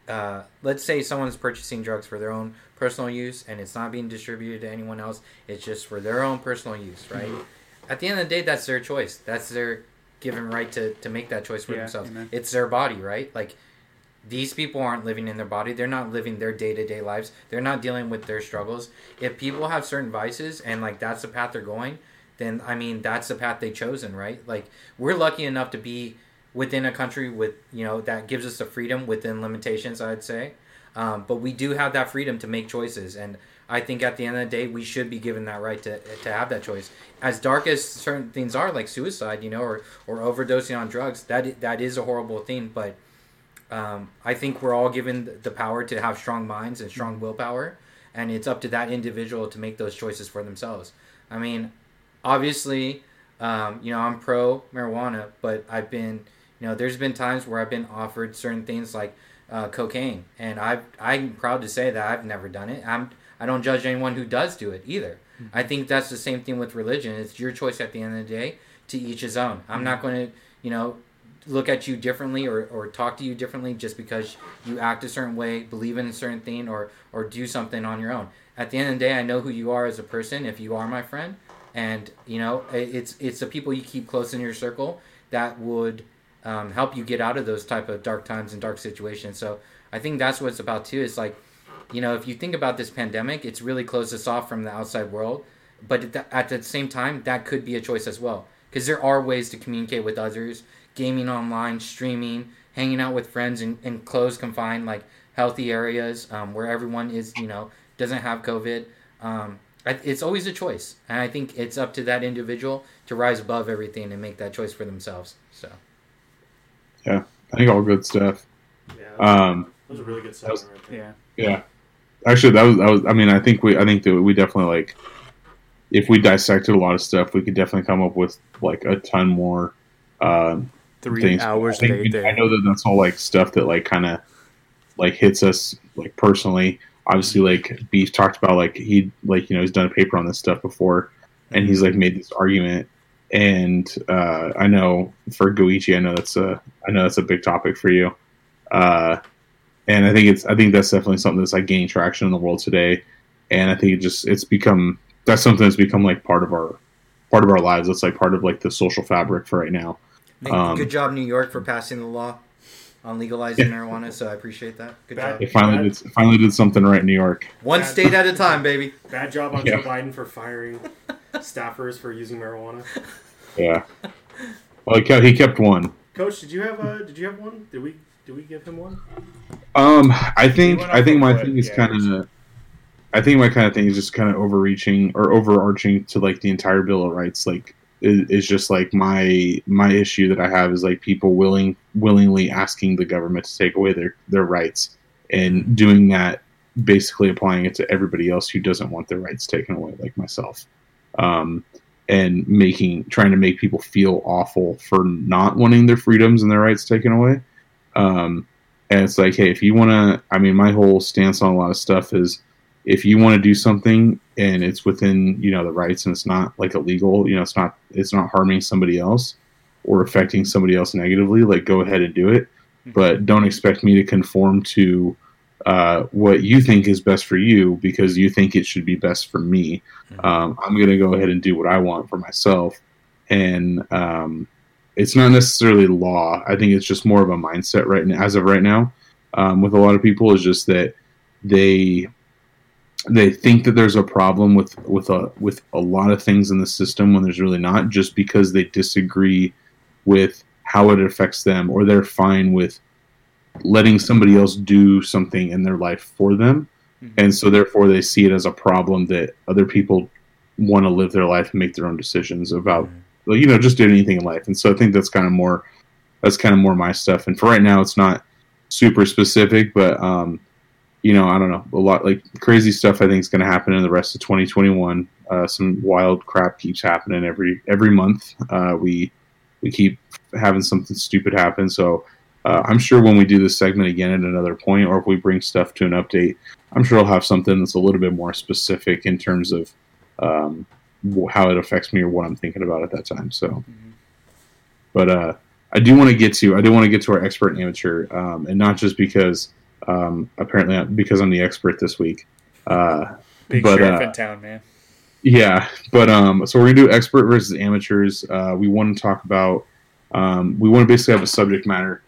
uh, let's say someone's purchasing drugs for their own personal use and it's not being distributed to anyone else, it's just for their own personal use, right? Mm-hmm. At the end of the day, that's their choice. That's their given right to to make that choice for Yeah, themselves. amen. It's their body, right? Like these people aren't living in their body. They're not living their day to day lives. They're not dealing with their struggles. If people have certain vices and like that's the path they're going, then I mean that's the path they've chosen, right? Like we're lucky enough to be within a country with you know that gives us the freedom within limitations. I'd say, um, but we do have that freedom to make choices, and I think at the end of the day, we should be given that right to to have that choice. As dark as certain things are, like suicide, you know, or or overdosing on drugs, that that is a horrible thing, but um, I think we're all given the power to have strong minds and strong willpower, and it's up to that individual to make those choices for themselves. I mean, obviously, um, you know, I'm pro marijuana, but I've been, you know, there's been times where I've been offered certain things like uh, cocaine, and I I'm proud to say that I've never done it. I'm I don't judge anyone who does do it either. I think that's the same thing with religion. It's your choice at the end of the day. To each his own. I'm not going to, you know, look at you differently or, or talk to you differently just because you act a certain way, believe in a certain thing, or or do something on your own. At the end of the day, I know who you are as a person. If you are my friend, and you know, it's it's the people you keep close in your circle that would um, help you get out of those type of dark times and dark situations. So I think that's what it's about too. It's like, you know, if you think about this pandemic, it's really closed us off from the outside world. But at the, same time, that could be a choice as well because there are ways to communicate with others gaming online streaming hanging out with friends in, in closed confined like healthy areas um, where everyone is you know doesn't have covid um, it's always a choice and i think it's up to that individual to rise above everything and make that choice for themselves so I think all good stuff. Yeah, Um, that was a really good that was- segment right there. yeah. yeah, actually, that was that was. I mean, I think we I think that we definitely like if we dissected a lot of stuff, we could definitely come up with like a ton more. Uh, Three things. hours I, think- later. I know that that's all like stuff that like kind of like hits us like personally. Obviously, like Beef talked about like he like you know he's done a paper on this stuff before, and he's like made this argument. And uh, I know for Goichi, I know that's a I know that's a big topic for you. Uh, and I think it's I think that's definitely something that's like gaining traction in the world today. And I think it just it's become that's something that's become like part of our part of our lives. It's like part of like the social fabric for right now. Um, good job new york for passing the law on legalizing marijuana so i appreciate that good Bad- job It finally did, finally did something right in New York. one Bad- state at a time baby Bad job on Yeah. Joe Biden for firing staffers for using marijuana. Yeah. Well, he kept, he kept one. Coach, did you have uh did you have one? Did we did we give him one? Um, I think I think my thing is yeah. kind of. I think my kind of thing is just kind of overreaching or overarching to like the entire Bill of Rights. Like, is, is just like my my issue that I have is like people willing willingly asking the government to take away their their rights and doing that, basically applying it to everybody else who doesn't want their rights taken away, like myself. Um, and making trying to make people feel awful for not wanting their freedoms and their rights taken away. Um, and it's like, hey, if you want to, I mean, my whole stance on a lot of stuff is if you want to do something and it's within you know the rights and it's not like illegal, you know, it's not it's not harming somebody else or affecting somebody else negatively, like go ahead and do it. Mm-hmm. But don't expect me to conform to uh, what you think is best for you because you think it should be best for me. Mm-hmm. Um, I'm going to go ahead and do what I want for myself. And um, it's not necessarily law. I think it's just more of a mindset right now, as of right now, um, with a lot of people is just that they they think that there's a problem with with a with a lot of things in the system when there's really not, just because they disagree with how it affects them, or they're fine with letting somebody else do something in their life for them. Mm-hmm. And so therefore they see it as a problem that other people want to live their life and make their own decisions about mm-hmm. you know just doing anything in life. And so I think that's kind of more that's kind of more my stuff. And for right now it's not super specific, but um you know, I don't know, a lot like crazy stuff I think is going to happen in the rest of 2021. Uh, some wild crap keeps happening every every month. Uh, we we keep having something stupid happen. So uh, I'm sure when we do this segment again at another point, or if we bring stuff to an update, I'm sure I'll have something that's a little bit more specific in terms of um, how it affects me or what I'm thinking about at that time. So, mm-hmm. but uh, I do want to get to I do want to get to our expert and amateur, um, and not just because um, apparently because I'm the expert this week. Uh, Big but, sheriff uh, in town, man. Yeah, but um, so we're gonna do expert versus amateurs. Uh, we want to talk about um, we want to basically have a subject matter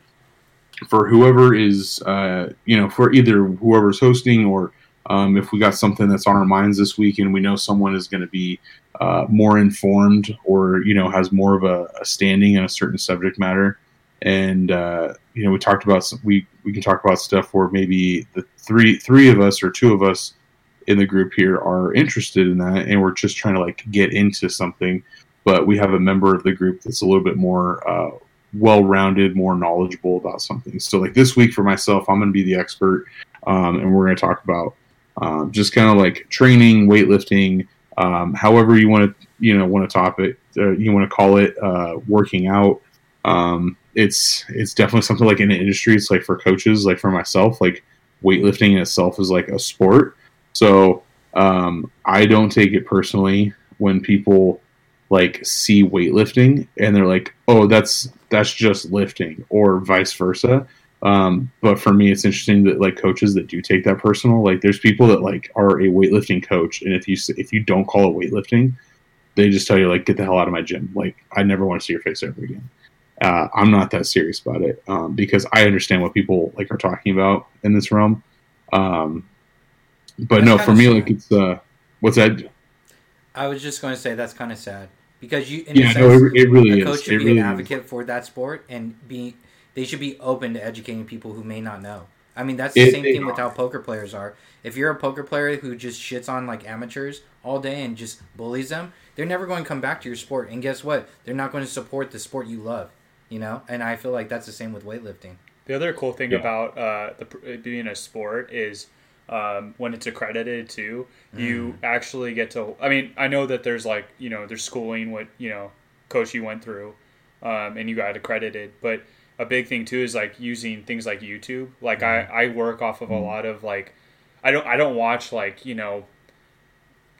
for whoever is, uh, you know, for either whoever's hosting or um, if we got something that's on our minds this week and we know someone is going to be uh, more informed or you know has more of a, a standing in a certain subject matter, and uh, you know we talked about some, we we can talk about stuff where maybe the three three of us or two of us in the group here are interested in that and we're just trying to like get into something. But we have a member of the group that's a little bit more uh, well-rounded, more knowledgeable about something. So like this week for myself, I'm going to be the expert, um, and we're going to talk about um, just kind of like training, weightlifting, um, however you want to you know want to top it, uh, you want to call it uh, working out. Um, it's it's definitely something like in the industry. It's like for coaches, like for myself, like weightlifting in itself is like a sport. So um, I don't take it personally when people like see weightlifting and they're like, oh, that's that's just lifting, or vice versa. Um, but for me, it's interesting that like coaches that do take that personal, like there's people that like are a weightlifting coach, and if you if you don't call it weightlifting, they just tell you like get the hell out of my gym. Like I never want to see your face ever again. Uh, I'm not that serious about it um, because I understand what people like are talking about in this realm. Um, but that's no, for me, sad. like it's uh, what's that? I was just going to say that's kind of sad because you, in yeah, sense, no, it, it really a coach is. should it be really an advocate is. for that sport and be they should be open to educating people who may not know. I mean, that's the it, same thing with how poker players are. If you're a poker player who just shits on like amateurs all day and just bullies them, they're never going to come back to your sport. And guess what? They're not going to support the sport you love. You know, and I feel like that's the same with weightlifting. The other cool thing yeah. about uh, the, being a sport is um, when it's accredited too, you mm. actually get to. I mean, I know that there's like you know there's schooling what you know coach you went through, um, and you got accredited, but a big thing too is like using things like YouTube. Like mm. I mm-hmm. I work off of a mm-hmm. lot of like I don't I don't watch like you know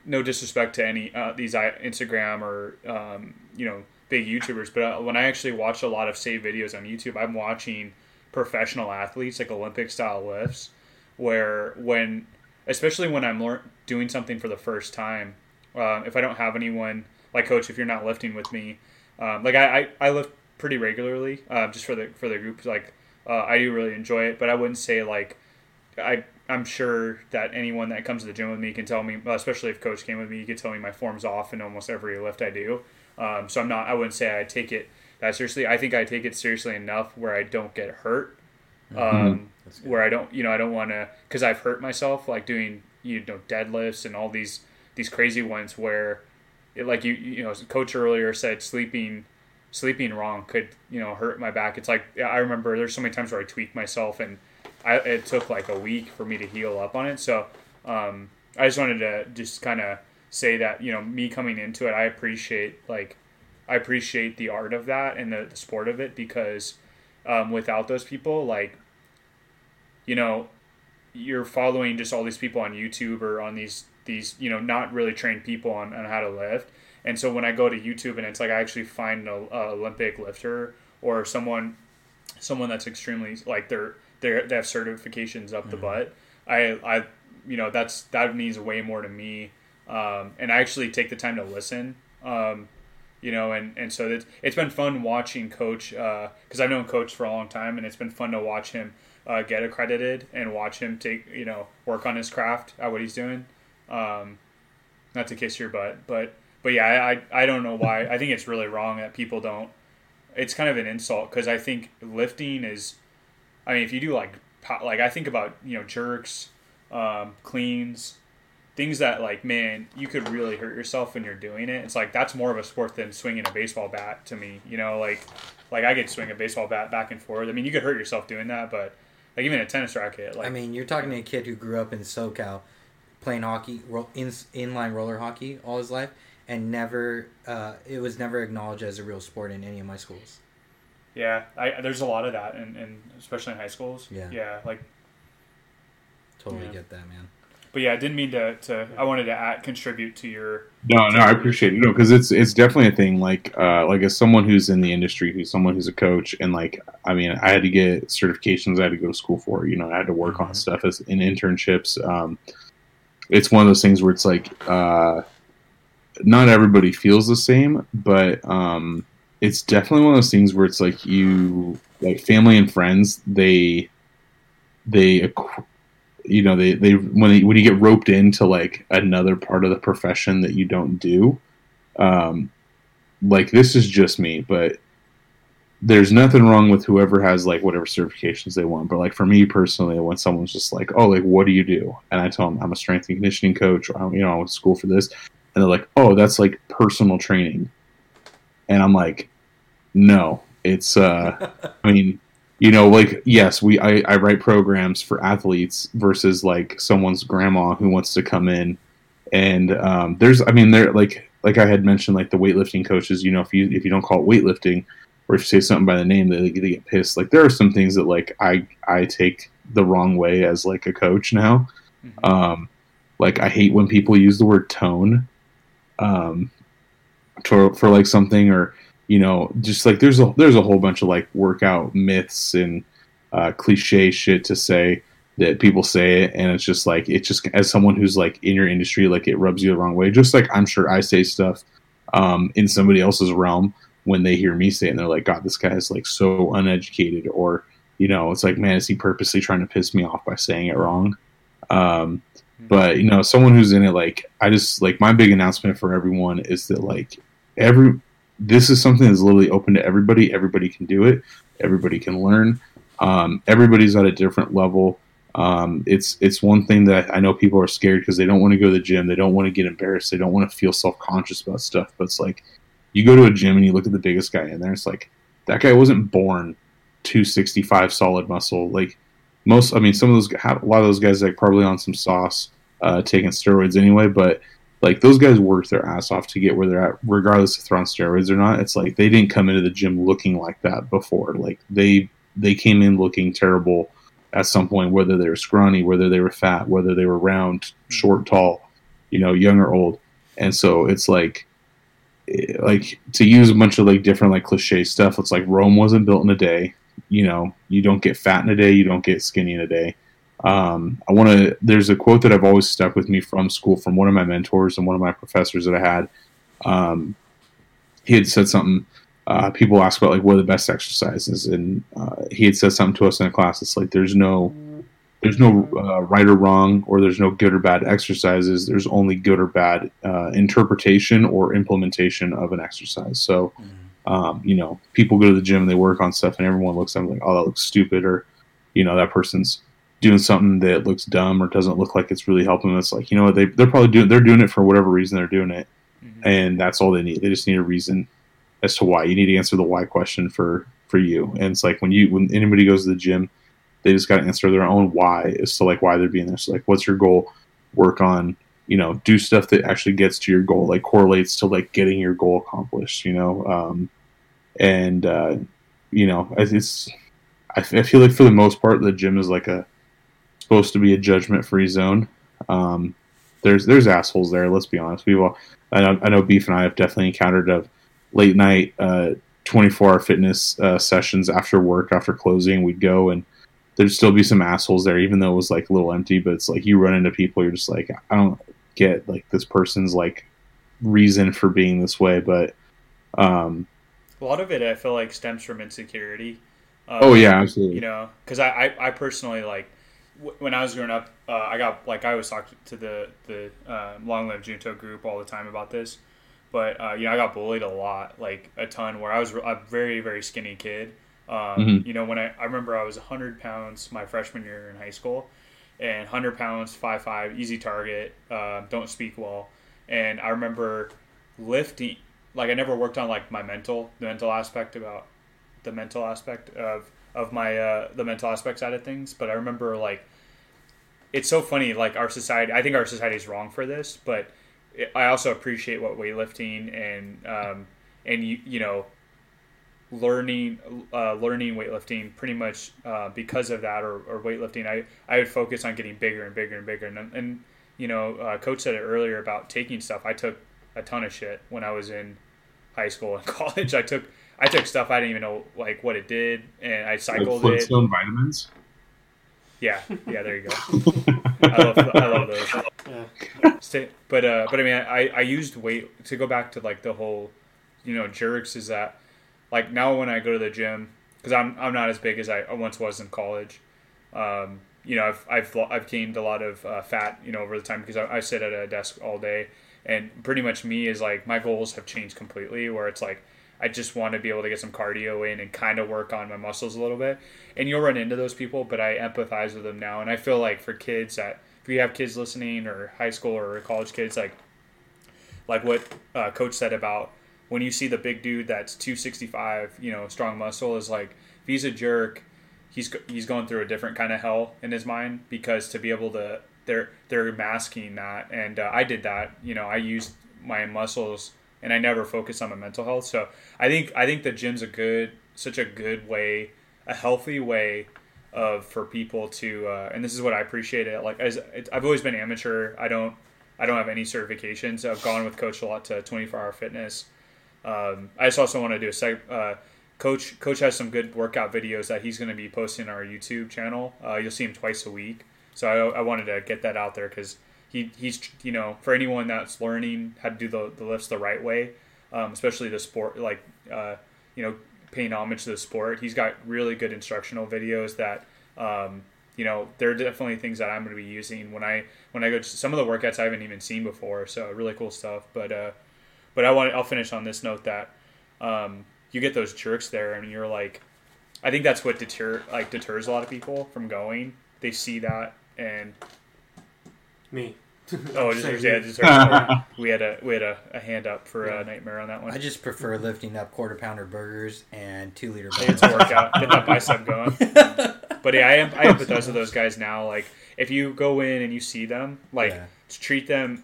no disrespect to any uh, these Instagram or um, you know big YouTubers, but uh, when I actually watch a lot of save videos on YouTube, I'm watching professional athletes like Olympic style lifts where when especially when I'm lear- doing something for the first time, um, if I don't have anyone like coach, if you're not lifting with me, um, like I, I, I, lift pretty regularly uh, just for the for the group. Like uh, I do really enjoy it, but I wouldn't say like I I'm sure that anyone that comes to the gym with me can tell me, especially if coach came with me, you could tell me my form's off in almost every lift I do. Um, so I'm not. I wouldn't say I take it that seriously. I think I take it seriously enough where I don't get hurt. Mm-hmm. Um, where I don't, you know, I don't want to, because I've hurt myself like doing, you know, deadlifts and all these these crazy ones where, it, like you, you know, coach earlier said sleeping, sleeping wrong could, you know, hurt my back. It's like I remember there's so many times where I tweaked myself and I it took like a week for me to heal up on it. So um, I just wanted to just kind of say that you know me coming into it, I appreciate like I appreciate the art of that and the, the sport of it because um, without those people, like you know, you're following just all these people on YouTube or on these these you know not really trained people on, on how to lift. And so when I go to YouTube and it's like I actually find an Olympic lifter or someone someone that's extremely like they're they're they have certifications up mm-hmm. the butt. I I you know that's that means way more to me. Um, and I actually take the time to listen. Um, you know, and, and so it's, it's been fun watching Coach because uh, I've known Coach for a long time, and it's been fun to watch him uh, get accredited and watch him take you know work on his craft at what he's doing. Um, not to kiss your butt, but but yeah, I I don't know why. I think it's really wrong that people don't. It's kind of an insult because I think lifting is. I mean, if you do like like I think about you know jerks, um, cleans, things that like man you could really hurt yourself when you're doing it. It's like that's more of a sport than swinging a baseball bat to me you know? Like like i could swing a baseball bat back and forth. I mean you could hurt yourself doing that but like even a tennis racket like i mean you're talking to a kid who grew up in socal playing hockey in inline roller hockey all his life and never uh, it was never acknowledged as a real sport in any of my schools. Yeah I, there's a lot of that and especially in high schools. Yeah. Yeah like totally yeah. get that man but yeah, I didn't mean to. to I wanted to add, contribute to your. No, no, I appreciate it. No, because it's it's definitely a thing. Like, uh, like as someone who's in the industry, who's someone who's a coach, and like, I mean, I had to get certifications. I had to go to school for. You know, I had to work mm-hmm. on stuff as in internships. Um, it's one of those things where it's like, uh, not everybody feels the same, but um, it's definitely one of those things where it's like you, like family and friends, they, they you know they, they when they, when you get roped into like another part of the profession that you don't do um like this is just me but there's nothing wrong with whoever has like whatever certifications they want. But like for me personally when someone's just like oh like what do you do? And i tell them i'm a strength and conditioning coach or you know i went to school for this and they're like oh that's like personal training. And i'm like no it's uh i mean you know like yes we I, I write programs for athletes versus like someone's grandma who wants to come in. And um, there's i mean there like like i had mentioned like the weightlifting coaches you know if you if you don't call it weightlifting or if you say something by the name they, they get pissed. Like there are some things that like i i take the wrong way as like a coach now. Mm-hmm. um like i hate when people use the word tone um for, for like something or you know, just like there's a there's a whole bunch of like workout myths and uh, cliche shit to say that people say it, and it's just like it just as someone who's like in your industry, like it rubs you the wrong way. Just like I'm sure I say stuff um, in somebody else's realm when they hear me say it, and they're like, "God, this guy is like so uneducated," or you know, it's like, "Man, is he purposely trying to piss me off by saying it wrong?" Um, hmm. but you know, someone who's in it, like I just like my big announcement for everyone is that like every this is something that's literally open to everybody. Everybody can do it. Everybody can learn. Um, everybody's at a different level. Um, it's it's one thing that I know people are scared because they don't want to go to the gym. They don't want to get embarrassed. They don't want to feel self conscious about stuff. But it's like you go to a gym and you look at the biggest guy in there. It's like that guy wasn't born 265 solid muscle. Like most, I mean, some of those a lot of those guys like probably on some sauce, uh, taking steroids anyway. But like those guys worked their ass off to get where they're at, regardless if they're on steroids or not. It's like they didn't come into the gym looking like that before. Like they they came in looking terrible at some point, whether they were scrawny, whether they were fat, whether they were round, short, tall, you know, young or old. And so it's like eh, like to use a bunch of like different like cliche stuff. It's like Rome wasn't built in a day. You know, you don't get fat in a day, you don't get skinny in a day. Um, I want to. There's a quote that I've always stuck with me from school from one of my mentors and one of my professors that I had. Um, he had said something. Uh, people ask about like what are the best exercises, and uh, he had said something to us in a class. It's like there's no, there's no uh, right or wrong, or there's no good or bad exercises. There's only good or bad uh, interpretation or implementation of an exercise. So, mm-hmm. um, you know, people go to the gym and they work on stuff, and everyone looks at them like, oh, that looks stupid, or you know, that person's doing something that looks dumb or doesn't look like it's really helping them. It's like you know what they they're probably doing they're doing it for whatever reason they're doing it, mm-hmm. and that's all they need. They just need a reason as to why. You need to answer the why question for for you. And it's like when you when anybody goes to the gym, they just got to answer their own why as to like why they're being there. So like, what's your goal? Work on you know do stuff that actually gets to your goal, like correlates to like getting your goal accomplished. You know, um, and uh, you know it's. I feel like for the most part, the gym is like a supposed to be a judgment free zone. Um, there's there's assholes there. Let's be honest. We've all I know, I know Beef and I have definitely encountered of late night, uh, 24 hour fitness uh, sessions after work, after closing. We'd go and there'd still be some assholes there, even though it was like a little empty. But it's like you run into people, you're just like, I don't get like this person's like reason for being this way. But um, a lot of it, I feel like, stems from insecurity. Um, oh yeah, absolutely. You know, because I, I, I personally like when I was growing up, uh, I got like I always talked to the the uh, Long Live Junto group all the time about this. But uh, you know, I got bullied a lot, like a ton. Where I was a very very skinny kid. Um, Mhm. You know, when I I remember I was 100 pounds my freshman year in high school, and 100 pounds, five five, easy target, uh, don't speak well, and I remember lifting. Like I never worked on like my mental, the mental aspect about the mental aspect of of my uh, the mental aspect side of things. But I remember like it's so funny. Like our society, I think our society is wrong for this, but it, I also appreciate what weightlifting and um, and you you know learning uh, learning weightlifting pretty much uh, because of that or, or weightlifting I, I would focus on getting bigger and bigger and bigger and, and you know uh, coach said it earlier about taking stuff I took a ton of shit when I was in high school and college I took I took stuff I didn't even know like what it did and I like cycled it Flintstone vitamins. yeah yeah there you go I love, I love those Yeah. But uh, but I mean, I, I used weight to go back to like the whole, you know, jerks is that, like now when I go to the gym, because I'm I'm not as big as I once was in college, um, you know, I've I've I've gained a lot of uh, fat, you know, over the time because I, I sit at a desk all day, and pretty much me is like my goals have changed completely. Where it's like I just want to be able to get some cardio in and kind of work on my muscles a little bit, and you'll run into those people, but I empathize with them now, and I feel like for kids that if you have kids listening or high school or college kids like like what uh, coach said about when you see the big dude that's 265 you know strong muscle is like if he's a jerk he's he's going through a different kind of hell in his mind because to be able to they're they're masking that. And uh, I did that. You know I used my muscles and I never focused on my mental health. So I think I think the gym's a good such a good way a healthy way of for people to uh, and this is what I appreciate it. Like as I've always been amateur. I don't I don't have any certifications. I've gone with coach a lot to 24 hour fitness. Um, I just also want to do a seg- uh, coach coach has some good workout videos that he's going to be posting on our YouTube channel. Uh, you'll see him twice a week. So I, I wanted to get that out there because he, he's you know for anyone that's learning how to do the, the lifts the right way um, especially the sport like uh, you know paying homage to the sport he's got really good instructional videos that um, you know there are definitely things that i'm going to be using when i when i go to some of the workouts i haven't even seen before so really cool stuff but uh but i want i'll finish on this note that um you get those jerks there and you're like i think that's what deter like deters a lot of people from going they see that and Me. Oh just, Same yeah, here. deters, we had a we had a, a hand up for uh, a nightmare on that one I just prefer lifting up quarter pounder burgers and two liter Hey, it's a bottles. workout. Get that bicep going. But yeah, I am I empathize with those guys now. Like if you go in and you see them, like Yeah. to treat them.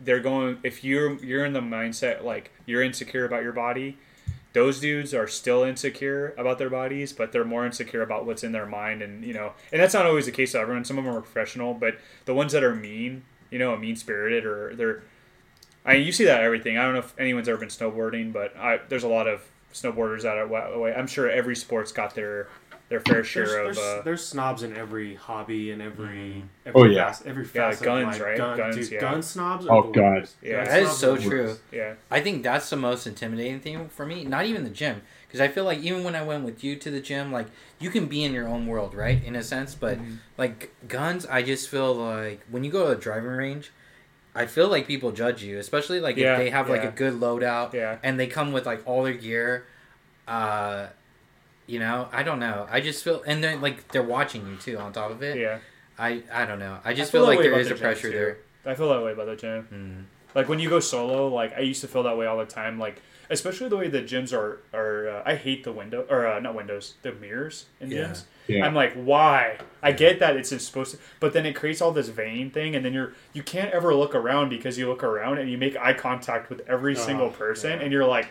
They're going. If you're you're in the mindset like you're insecure about your body, those dudes are still insecure about their bodies, but they're more insecure about what's in their mind, and you know, and that's not always the case with everyone. Some of them are professional, but the ones that are mean, you know, mean spirited, or they're I mean, you see that everything. I don't know if anyone's ever been snowboarding, but I, there's a lot of snowboarders out wa- way. I'm sure every sport's got their their fair share There's, of. there's, Uh, theres snobs in every hobby and every, every Oh, yeah. fac- every Yeah, facet guns, right? Gun, Guns, dude, yeah. gun snobs. Oh, the God. worst. Yeah. Gun That is so true. yeah, I think that's the most intimidating thing for me. Not even the gym, because I feel like even when I went with you to the gym, like you can be in your own world, right, in a sense. But Mm-hmm. like guns, I just feel like when you go to a driving range, I feel like people judge you, especially like Yeah, if they have like yeah. a good loadout yeah. and they come with like all their gear. Uh, you know, I don't know. I just feel, and they're like they're watching you too. On top of it, Yeah. I I don't know. I just feel feel, like way there about is the a pressure too. there. I feel that way about the gym. Mm. Like when you go solo, like I used to feel that way all the time. Like especially the way the gyms are are. Uh, I hate the window or uh, not windows, the mirrors in Yeah. gyms. Yeah. I'm like, why? I get that it's supposed to, but then it creates all this vain thing, and then you're you can't ever look around because you look around and you make eye contact with every Oh, single person, yeah. and you're like,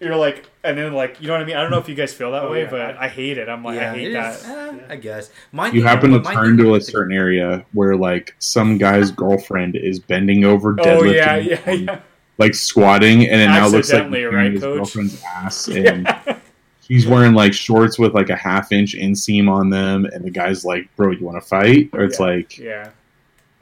you're like, and then like, you know what I mean? I don't know if you guys feel that Oh, way, yeah. but I hate it. I'm like, I hate it that. is, eh, I guess. My You thing- happen to turn to a certain area where like some guy's girlfriend is bending over, Oh deadlifting, yeah, yeah, yeah. like squatting, and it now looks like right, his coach? girlfriend's ass, and he's wearing like shorts with like a half inch inseam on them, and the guy's like, "Bro, you want to fight?" Or it's Yeah. like, Yeah.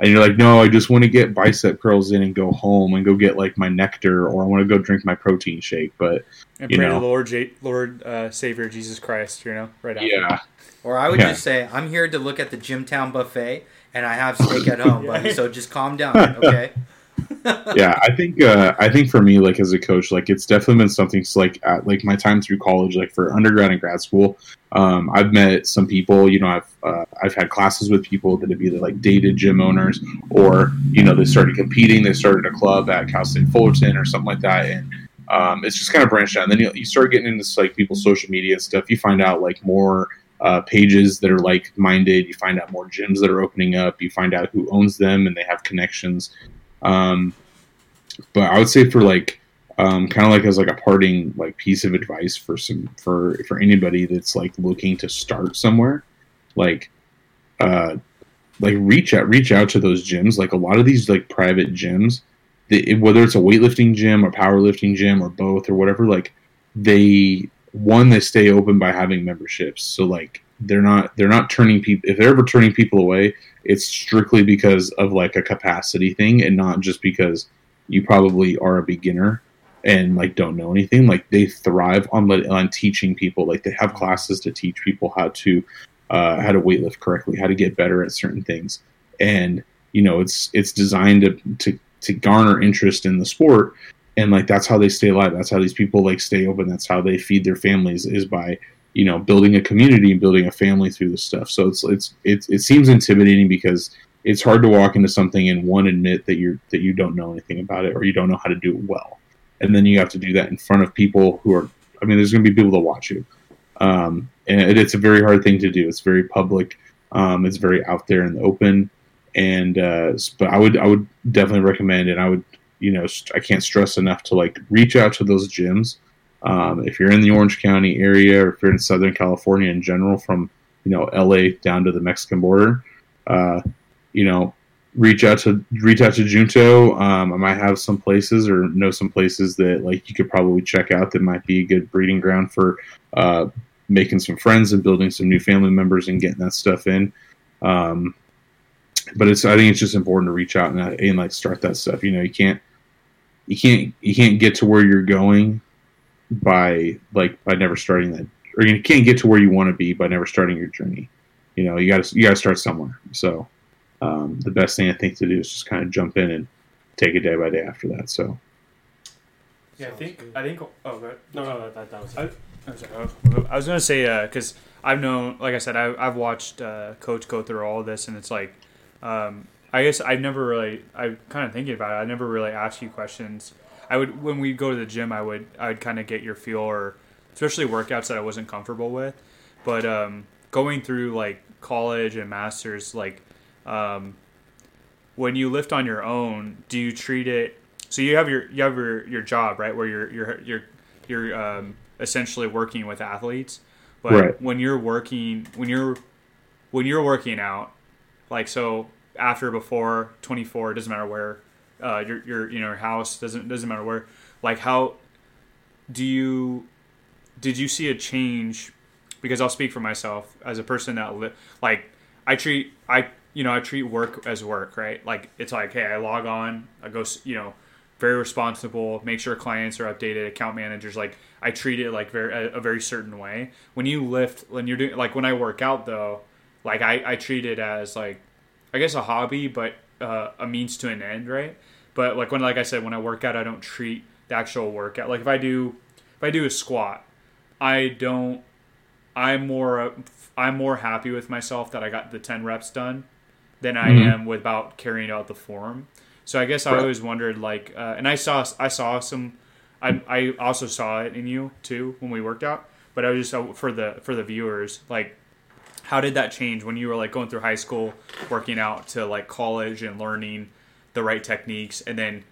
And you're like, "No, I just want to get bicep curls in and go home and go get like my nectar, or I want to go drink my protein shake." But And You pray know. to Lord, J- Lord uh, Savior Jesus Christ. You know, right after. yeah, Or I would Yeah. just say, I'm here to look at the Gymtown buffet, and I have steak at home, Yeah. buddy. So just calm down, okay? yeah, I think uh, I think for me, like as a coach, like it's definitely been something so, like at like my time through college, like for undergrad and grad school. Um, I've met some people, you know, I've uh, I've had classes with people that have either like dated gym owners or you know they started competing, they started a club at Cal State Fullerton or something like that, and um, it's just kind of branched out. And then you, you start getting into like people's social media stuff. You find out like more uh, pages that are like minded. You find out more gyms that are opening up. You find out who owns them and they have connections. Um, but I would say for like um, kind of like as like a parting like piece of advice for some for for anybody that's like looking to start somewhere, like uh, like reach out reach out to those gyms. Like a lot of these like private gyms, they, whether it's a weightlifting gym or powerlifting gym or both or whatever, like they one they stay open by having memberships. So like they're not they're not turning people if they're ever turning people away, it's strictly because of like a capacity thing and not just because you probably are a beginner and like don't know anything. Like they thrive on on teaching people. Like they have classes to teach people how to uh, how to weightlift correctly how to get better at certain things. And you know it's it's designed to to, to garner interest in the sport. And like that's how they stay alive. That's how these people like stay open. That's how they feed their families is by you know building a community and building a family through this stuff. So it's it's it, it seems intimidating because it's hard to walk into something and one admit that you're that you don't know anything about it or you don't know how to do it well. And then you have to do that in front of people who are i mean there's going to be people that watch you. Um, and it, it's a very hard thing to do. It's very public. Um, it's very out there in the open. And uh, but i would i would definitely recommend and i would you know i can't stress enough to like reach out to those gyms um, if you're in the orange county area or if you're in southern california in general from you know la down to the mexican border uh, you know reach out to reach out to Junto. Um, I might have some places or know some places that like you could probably check out that might be a good breeding ground for uh, making some friends and building some new family members and getting that stuff in. Um, but it's I think it's just important to reach out and, uh, and like start that stuff. You know, you can't you can't you can't get to where you're going by like by never starting that, or you can't get to where you want to be by never starting your journey. You know, you got to you got to start somewhere. So um, the best thing I think to do is just kind of jump in and take it day by day after that. So Yeah, I think. I think. Oh, good. No, no, that, that, that was I- it. I'm I- I was gonna say because I've known, like I said, I, I've watched uh, Coach go through all of this, and it's like, um, I guess I've never really, I kind of thinking about it. I never really asked you questions. I would when we go to the gym, I would I would kind of get your feel, or especially workouts that I wasn't comfortable with. But um, going through like college and masters, like um, when you lift on your own, do you treat it? So you have your you have your, your job right where you're you're you're you're um, essentially working with athletes, but Right. when you're working when you're when you're working out, like so after before 24 it doesn't matter where uh, your your you know your house doesn't doesn't matter where. Like how do you did you see a change? Because I'll speak for myself as a person that li- like I treat I you know I treat work as work right? Like it's like hey I log on I go you know very responsible make sure clients are updated account managers like I treat it like very a, a very certain way. When you lift when you're doing like when I work out though like I I treat it as like I guess a hobby but uh, a means to an end right but like when like I said when I work out I don't treat the actual workout like if I do if I do a squat I don't I'm more I'm more happy with myself that I got the 10 reps done than I Mhm. am without carrying out the form. So I guess I always wondered like uh, and I saw I saw some I I also saw it in you too when we worked out, but I was just uh, for the for the viewers like how did that change when you were like going through high school working out to like college and learning the right techniques and then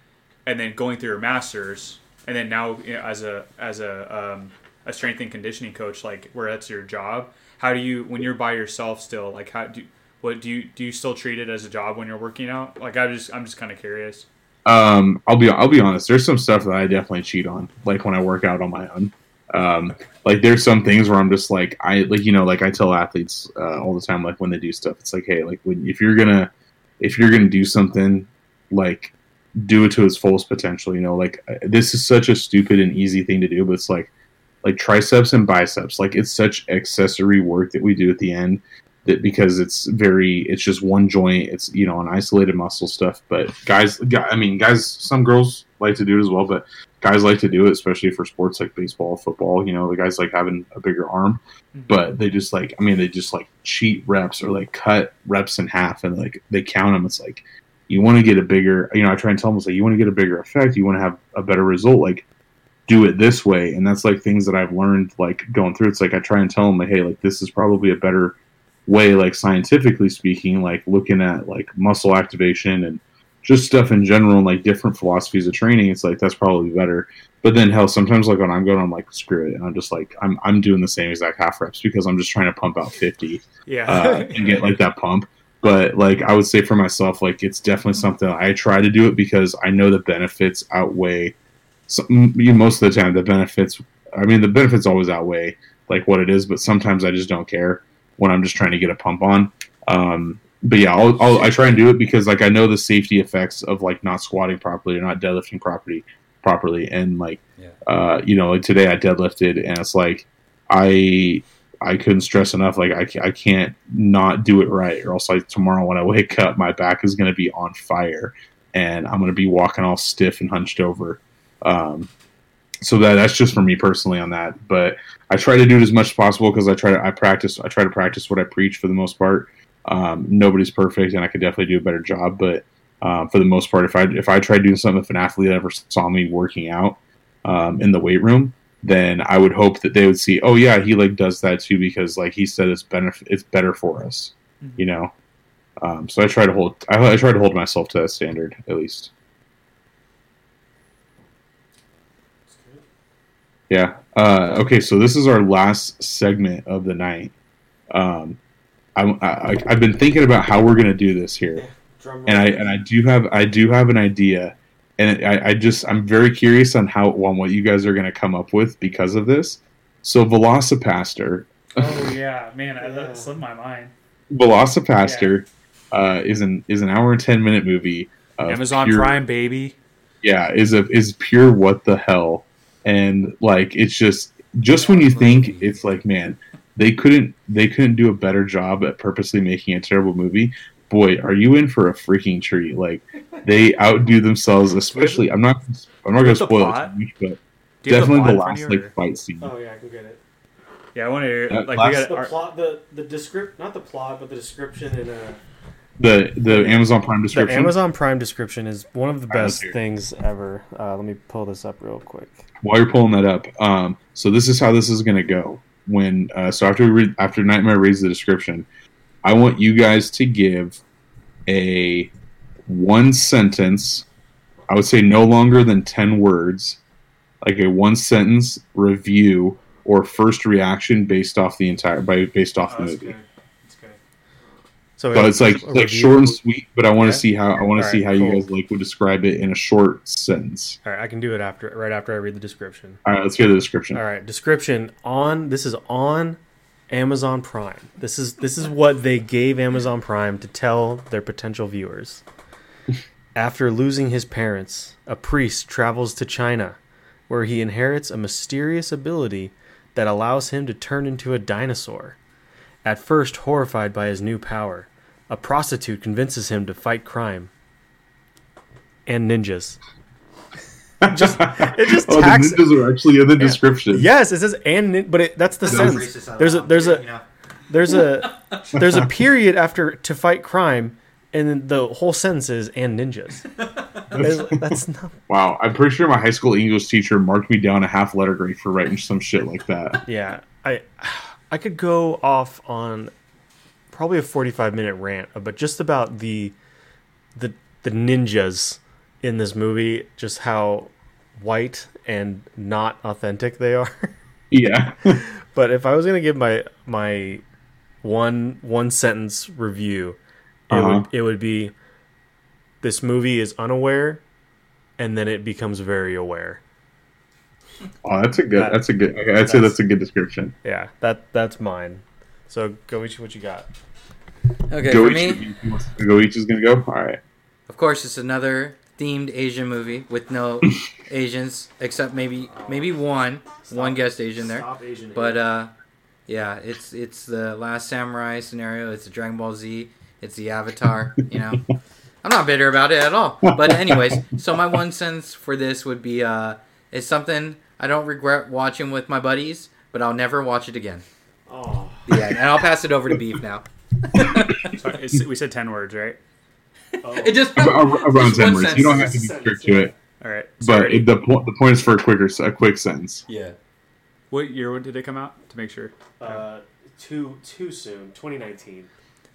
and then going through your masters and then now you know, as a as a um, a strength and conditioning coach, like where that's your job. How do you when you're by yourself still? Like how do what do you do you still treat it as a job when you're working out? Like I just I'm just kind of curious. Um, I'll be I'll be honest. There's some stuff that I definitely cheat on, like when I work out on my own. Um, like there's some things where I'm just like I like you know like I tell athletes uh, all the time like when they do stuff, it's like hey like when if you're gonna if you're gonna do something like do it to its fullest potential. You know? Like uh, this is such a stupid and easy thing to do, but it's like like triceps and biceps. Like it's such accessory work that we do at the end that because it's very it's just one joint it's you know an isolated muscle stuff. But guys i mean guys some girls like to do it as well but guys like to do it especially for sports like baseball football you know the guys like having a bigger arm. But they just like i mean they just like cheat reps or like cut reps in half and like they count them it's like you want to get a bigger you know i try and tell them like you want to get a bigger effect you want to have a better result like do it this way and that's like things that i've learned like going through. It's like i try and tell them like hey like this is probably a better way like scientifically speaking like looking at like muscle activation and just stuff in general and like different philosophies of training it's like that's probably better. But then hell sometimes like when i'm going i'm like screw it and i'm just like i'm, I'm doing the same exact half reps because i'm just trying to pump out 50 Yeah. uh, and get like that pump but like i would say for myself like it's definitely something i try to do it because i know the benefits outweigh some, most of the time the benefits i mean the benefits always outweigh like what it is but sometimes i just don't care when i'm just trying to get a pump on um, but yeah I'll, I'll, i try and do it because like i know the safety effects of like not squatting properly or not deadlifting properly properly and like Yeah. uh, you know like today i deadlifted and it's like i i couldn't stress enough like i, I can't not do it right or else like tomorrow when i wake up my back is going to be on fire and i'm going to be walking all stiff and hunched over. Um, so that that's just for me personally on that but i try to do it as much as possible because i try to i practice i try to practice what i preach for the most part. Um, nobody's perfect and i could definitely do a better job but um, for the most part if i if i tried doing something if an athlete ever saw me working out um, in the weight room then i would hope that they would see oh yeah he like does that too because like he said it's benefit it's better for us you know um, so i try to hold I, I try to hold myself to that standard at least Yeah. Uh, okay, so this is our last segment of the night. Um, I, I, I've been thinking about how we're gonna do this here, and I and I do have I do have an idea, and I, I just I'm very curious on how on what you guys are gonna come up with because of this. So Velocipastor, oh yeah, man, I, Yeah. that slipped my mind. Velocipastor, uh, is an is an hour and ten minute movie. Amazon pure- Prime, baby. yeah is a is pure what the hell and like it's just just when you think it's like man they couldn't they couldn't do a better job at purposely making a terrible movie boy are you in for a freaking treat like they outdo themselves especially i'm not i'm not gonna spoil it too but Do you have definitely the, plot in front last like or- fight scene Oh yeah, I can get it. Yeah, I want to hear. That Like last- we got The our, plot, the the descript, not the plot, but the description and uh, the the amazon prime description. the description Amazon Prime description is one of the best things ever. Uh, let me pull this up real quick. while you're pulling that up, um, so this is how this is going to go. When uh, so after we read, after Nightmare reads the description, I want you guys to give a one sentence. I would say no longer than ten words, like a one sentence review or first reaction based off the entire by based off Oh, the movie. good. Good. So, So it's like like short and sweet, but I want Yeah? to see how I want to see right, how you guys like would describe it in a short sentence. All right, I can do it after right after I read the description. All right, let's hear the description. All right, description on this is on Amazon Prime. This is this is what they gave Amazon Prime to tell their potential viewers. After losing his parents, a priest travels to China, where he inherits a mysterious ability that allows him to turn into a dinosaur. At first horrified by his new power, a prostitute convinces him to fight crime and ninjas. Just it just Oh, tacks the ninjas are actually in the description. Yes, it says and nin- but it, that's the Racist sense. There's a there's a know. there's a there's a period after to fight crime, and then the whole sentence is and ninjas. It's- that's not Wow, I'm pretty sure my high school English teacher marked me down a half letter grade for writing some shit like that. yeah. I I could go off on probably a 45 minute rant, but just about the the the ninjas in this movie, just how white and not authentic they are. Yeah. but if I was gonna give my my one one sentence review, it Uh-huh. would it would be this movie is unaware, and then it becomes very aware. oh, that's a good. That- that's a good. okay, I'd say that's a good description. Yeah, that that's mine. So Goichi, what you got? Okay, Go for me, each. Go each is gonna go. All right. of course, it's another themed Asian movie with no Asians except maybe maybe one one guest Asian there. But uh, yeah, it's it's the Last Samurai scenario. It's the Dragon Ball Z. It's the Avatar. You know, I'm not bitter about it at all. But anyways, so my one sentence for this would be uh, it's something I don't regret watching with my buddies, but I'll never watch it again. oh, Yeah, and I'll pass it over to Beef now. So it's, we said ten words, right? It just Ar- ar- Around ten one ten words. You don't have to be strict to it, All right. but it, the po- the point is for a quicker, s- a quick sentence. yeah. what year did it come out? To make sure. uh, too too soon. 2019. Oh,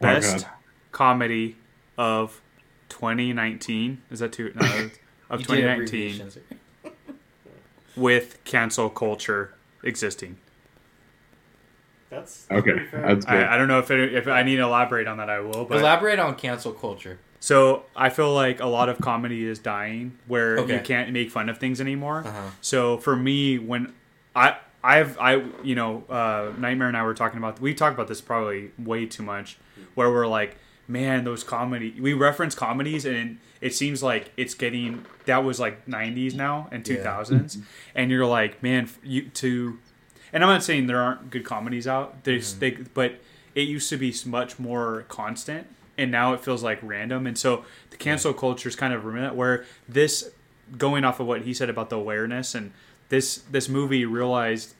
Best God. comedy of 2019. Is that two? No, of 2019 with cancel culture existing. That's Okay, that's good. I, I don't know if it, if I need to elaborate on that, I will. But Elaborate on cancel culture. so I feel like a lot of comedy is dying, where Okay. you can't make fun of things anymore. Uh-huh. So for me, when I I've I you know uh, Nightmare and I were talking about we talked about this probably way too much, where we're like, man, those comedy we reference comedies and it seems like it's getting that was like '90s now and Yeah. 2000s, and you're like, man, you to, and I'm not saying there aren't good comedies out, there's mm-hmm. they but it used to be much more constant. And now it feels like random, and so the cancel culture is kind of. Where this going off of what he said about the awareness and this this movie realized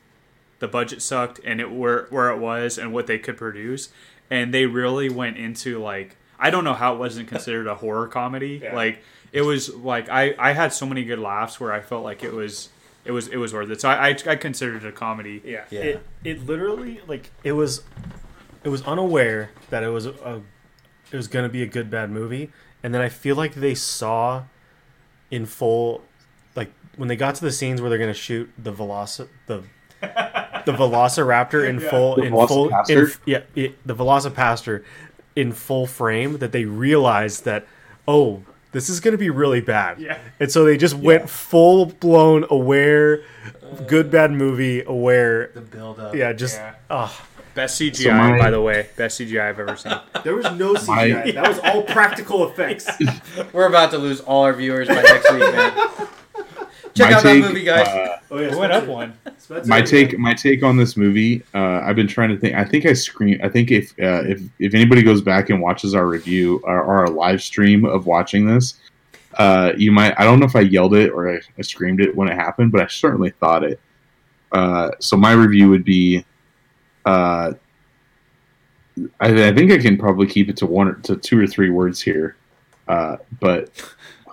the budget sucked and it where where it was and what they could produce and they really went into like I don't know how it wasn't considered a horror comedy Yeah. like it was like I I had so many good laughs where I felt like it was it was it was worth it. So I I, I considered it a comedy. Yeah. Yeah. It it literally like it was it was unaware that it was a it was going to be a good bad movie. And then I feel like they saw in full like when they got to the scenes where they're going to shoot the veloci the the velociraptor in full The in full in, yeah it, the velocipastor in full frame that they realized that oh this is going to be really bad Yeah. and so they just went full blown aware good bad movie aware The build up. yeah, just Yeah. oh, best CGI So my- by the way best CGI I've ever seen there was no CGI. CGI. That was all practical effects. We're about to lose all our viewers by next week, man. Check My out take, that movie, guys. uh, Oh yeah, went up one? My take my take on this movie uh, i've been trying to think i think i screen i think if uh, if if anybody goes back and watches our review or, or our live stream of watching this uh, you might i don't know if i yelled it or I, I screamed it when it happened but i certainly thought it. Uh, so my review would be uh, I, I think i can probably keep it to one or to two or three words here uh, but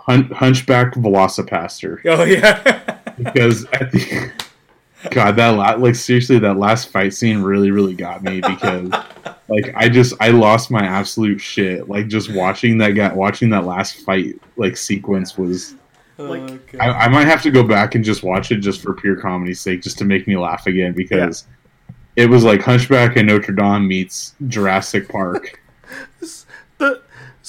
hun- hunchback velocipastor oh yeah because at the God, that la- like seriously, that last fight scene really, really got me because like I just I lost my absolute shit. Like just watching that guy, watching that last fight like sequence was. Oh, like- I, I might have to go back and just watch it just for pure comedy's sake, just to make me laugh again because it was like Hunchback and Notre Dame meets Jurassic Park.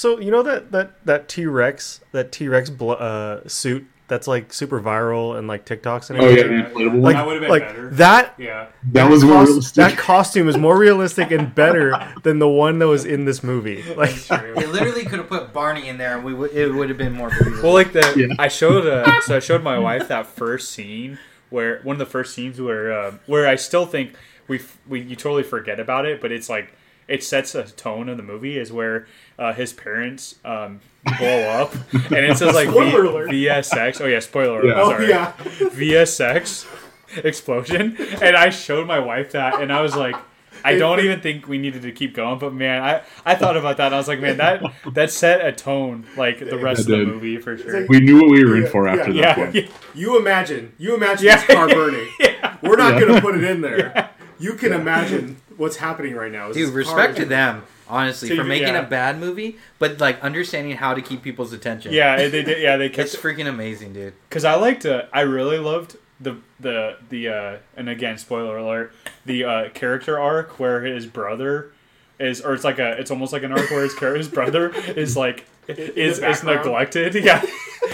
The so you know that that that T Rex that T Rex bl- uh, suit that's like super viral and like TikToks and Oh yeah, the inflatable Like, one. That would've been like better. that yeah That was more realistic. that costume is more realistic and better than the one that was in this movie. Like They literally could have put Barney in there, and we would it would have been more believable. Well, like the Yeah. I showed uh, so I showed my wife that first scene where one of the first scenes where uh, where I still think we we you totally forget about it, but it's like it sets a tone of the movie is where uh, his parents um, blow up and it says like v- Spoiler alert. VFX. Oh yeah, spoiler. Yeah. alert. Oh, Sorry. yeah. VFX explosion, and I showed my wife that, and I was like. I don't even think we needed to keep going, but man, I, I thought about that. And I was like, man, that that set a tone like the rest of the movie for sure. we knew what we were in Yeah, for after yeah, that yeah, point. You imagine, you imagine Yeah. this car burning. We're not Yeah. gonna put it in there. You can imagine what's happening right now. Is Dude, respect to them, honestly, for you- making yeah. a bad movie, but like understanding how to keep people's attention. Yeah, they did. Yeah, they kept it's freaking amazing, dude. because I liked. Uh, I really loved the the the uh, and again, spoiler alert, the uh, character arc where his brother is, or it's like a, it's almost like an arc where his his brother is like is is neglected. Yeah,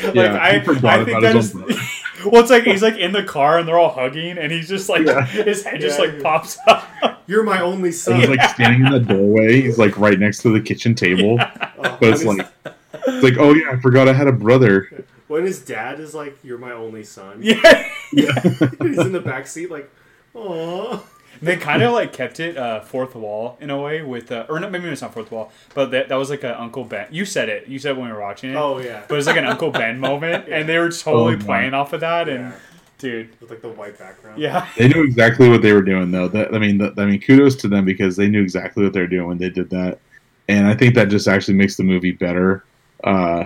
like Yeah, I, he forgot I think about that his is. own brother. Well, it's like he's like in the car and they're all hugging, and he's just like Yeah. his head just Yeah. like pops up. You're my only son. He's like standing in the doorway. He's like right next to the kitchen table. Oh, But it's like, it's like, oh yeah, I forgot I had a brother. when his dad is like, "You're my only son." Yeah, yeah. He's in the back seat, like, "Aww." They kind of like kept it uh, fourth wall in a way with, uh, or not, maybe it's not fourth wall, but that, that was like an Uncle Ben. You said it. You said it when we were watching it. Oh yeah, But it was like an Uncle Ben moment, and they were totally Oh, playing off of that. And Yeah. dude, with like the white background. yeah, They knew exactly what they were doing, though. That, I mean, that, I mean, kudos to them because they knew exactly what they were doing when they did that, and I think that just actually makes the movie better. Uh,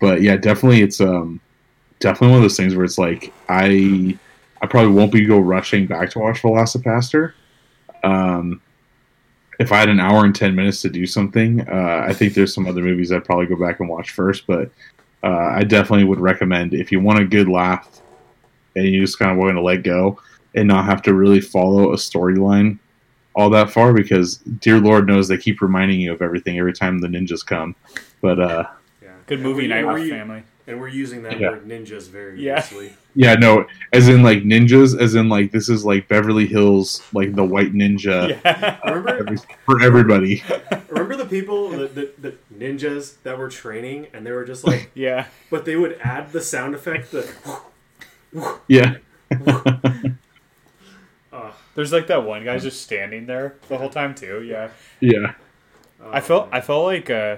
but yeah, definitely, it's um, definitely one of those things where it's like I, I probably won't be go rushing back to watch Velocipastor. Um, if I had an hour and ten minutes to do something, uh, I think there's some other movies I'd probably go back and watch first. But uh, I definitely would recommend if you want a good laugh and you just kind of want to let go and not have to really follow a storyline all that far because dear lord knows they keep reminding you of everything every time the ninjas come but uh yeah. good movie night with family. And we're using that Yeah. word ninjas very Yeah. loosely. yeah no as in like ninjas as in like this is like beverly hills like the white ninja Yeah, Remember, for everybody remember the people, the, the, the ninjas that were training, and they were just like, yeah. but they would add the sound effect. that. yeah uh, There's like that one guy just standing there the whole time too. Yeah. yeah I felt I felt like uh,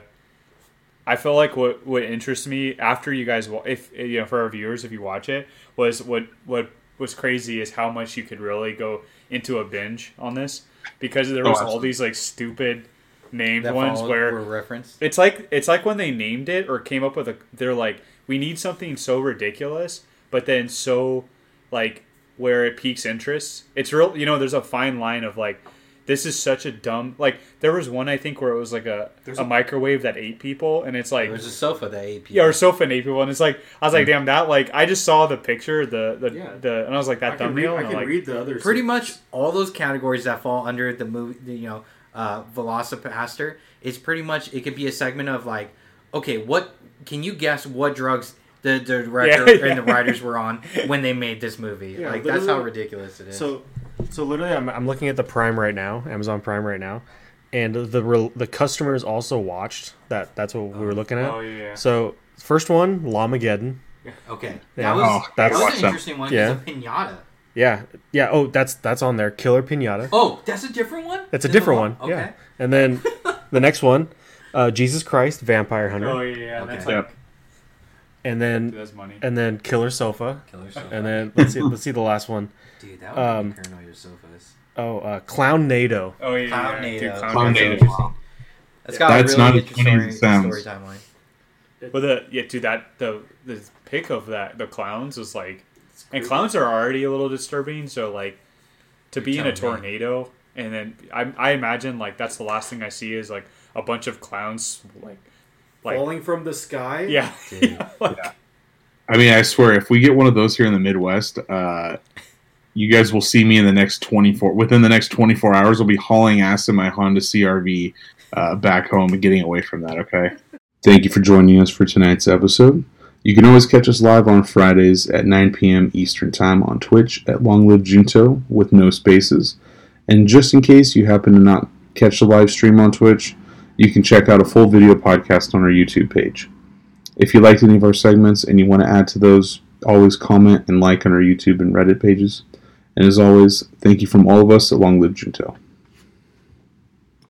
I feel like what what interests me after you guys wa- if you know for our viewers if you watch it was what what was crazy is how much you could really go into a binge on this because there Oh, was all these like stupid named That ones follow- where were referenced. it's like it's like when they named it or came up with a they're like we need something so ridiculous but then so like where it piques interest it's real you know there's a fine line of like this is such a dumb like there was one i think where it was like a, There's a, a- microwave that ate people and it's like There's a sofa that ate people. yeah people. or sofa and ate people and it's like i was like damn that like i just saw the picture the the, Yeah. the and i was like I that can, read, thumbnail I and I'm can like read the other. Pretty much all those categories that fall under the movie, the, you know, uh, Velocipastor, is pretty much it could be a segment of like, okay, what can you guess what drugs the, the director Yeah, and the yeah. writers were on when they made this movie? Yeah, like that's how literally- ridiculous it is. So, So literally, I'm, I'm looking at the Prime right now, Amazon Prime right now, and the rel- the customers also watched that. That's what we were looking at. oh yeah So first one, Llamageddon. okay, Yeah. that was, Oh, that that's- was an that. interesting one. Yeah. Yeah, a pinata. Yeah, yeah. Oh, that's that's on there. Killer Pinata. Oh, that's a different one. It's a different one. Okay. Yeah. And then the next one, uh, Jesus Christ, Vampire Hunter, oh yeah, yeah that's Okay. like and then that's money and then Killer Sofa, Killer sofa. and then let's see let's see the last one. Dude, that would um, be paranoid your sofas. Oh, uh, Clownado. oh yeah, yeah, Clown yeah. Dude, Nado. Clown Clownado's Nado. Interesting. That's got That's a not really as funny as interesting it sounds. story timeline. But the yeah, dude, that the the pic of that the clowns was like, and clowns are already a little disturbing. So like, to be in a telling me. tornado, and then I I imagine like that's the last thing I see is like a bunch of clowns like like falling from the sky. yeah, Dude. like, i mean i swear if we get one of those here in the midwest uh you guys will see me in the next 24 within the next 24 hours i'll be hauling ass in my honda crv uh, back home and getting away from that okay? Thank you for joining us for tonight's episode. You can always catch us live on fridays at 9 p.m eastern time on twitch at long live junto with no spaces. And just in case you happen to not catch the live stream on twitch you can check out a full video podcast on our youtube page. If you liked any of our segments and you want to add to those, always comment and like on our YouTube and Reddit pages. And as always, thank you from all of us at Long Live Junto.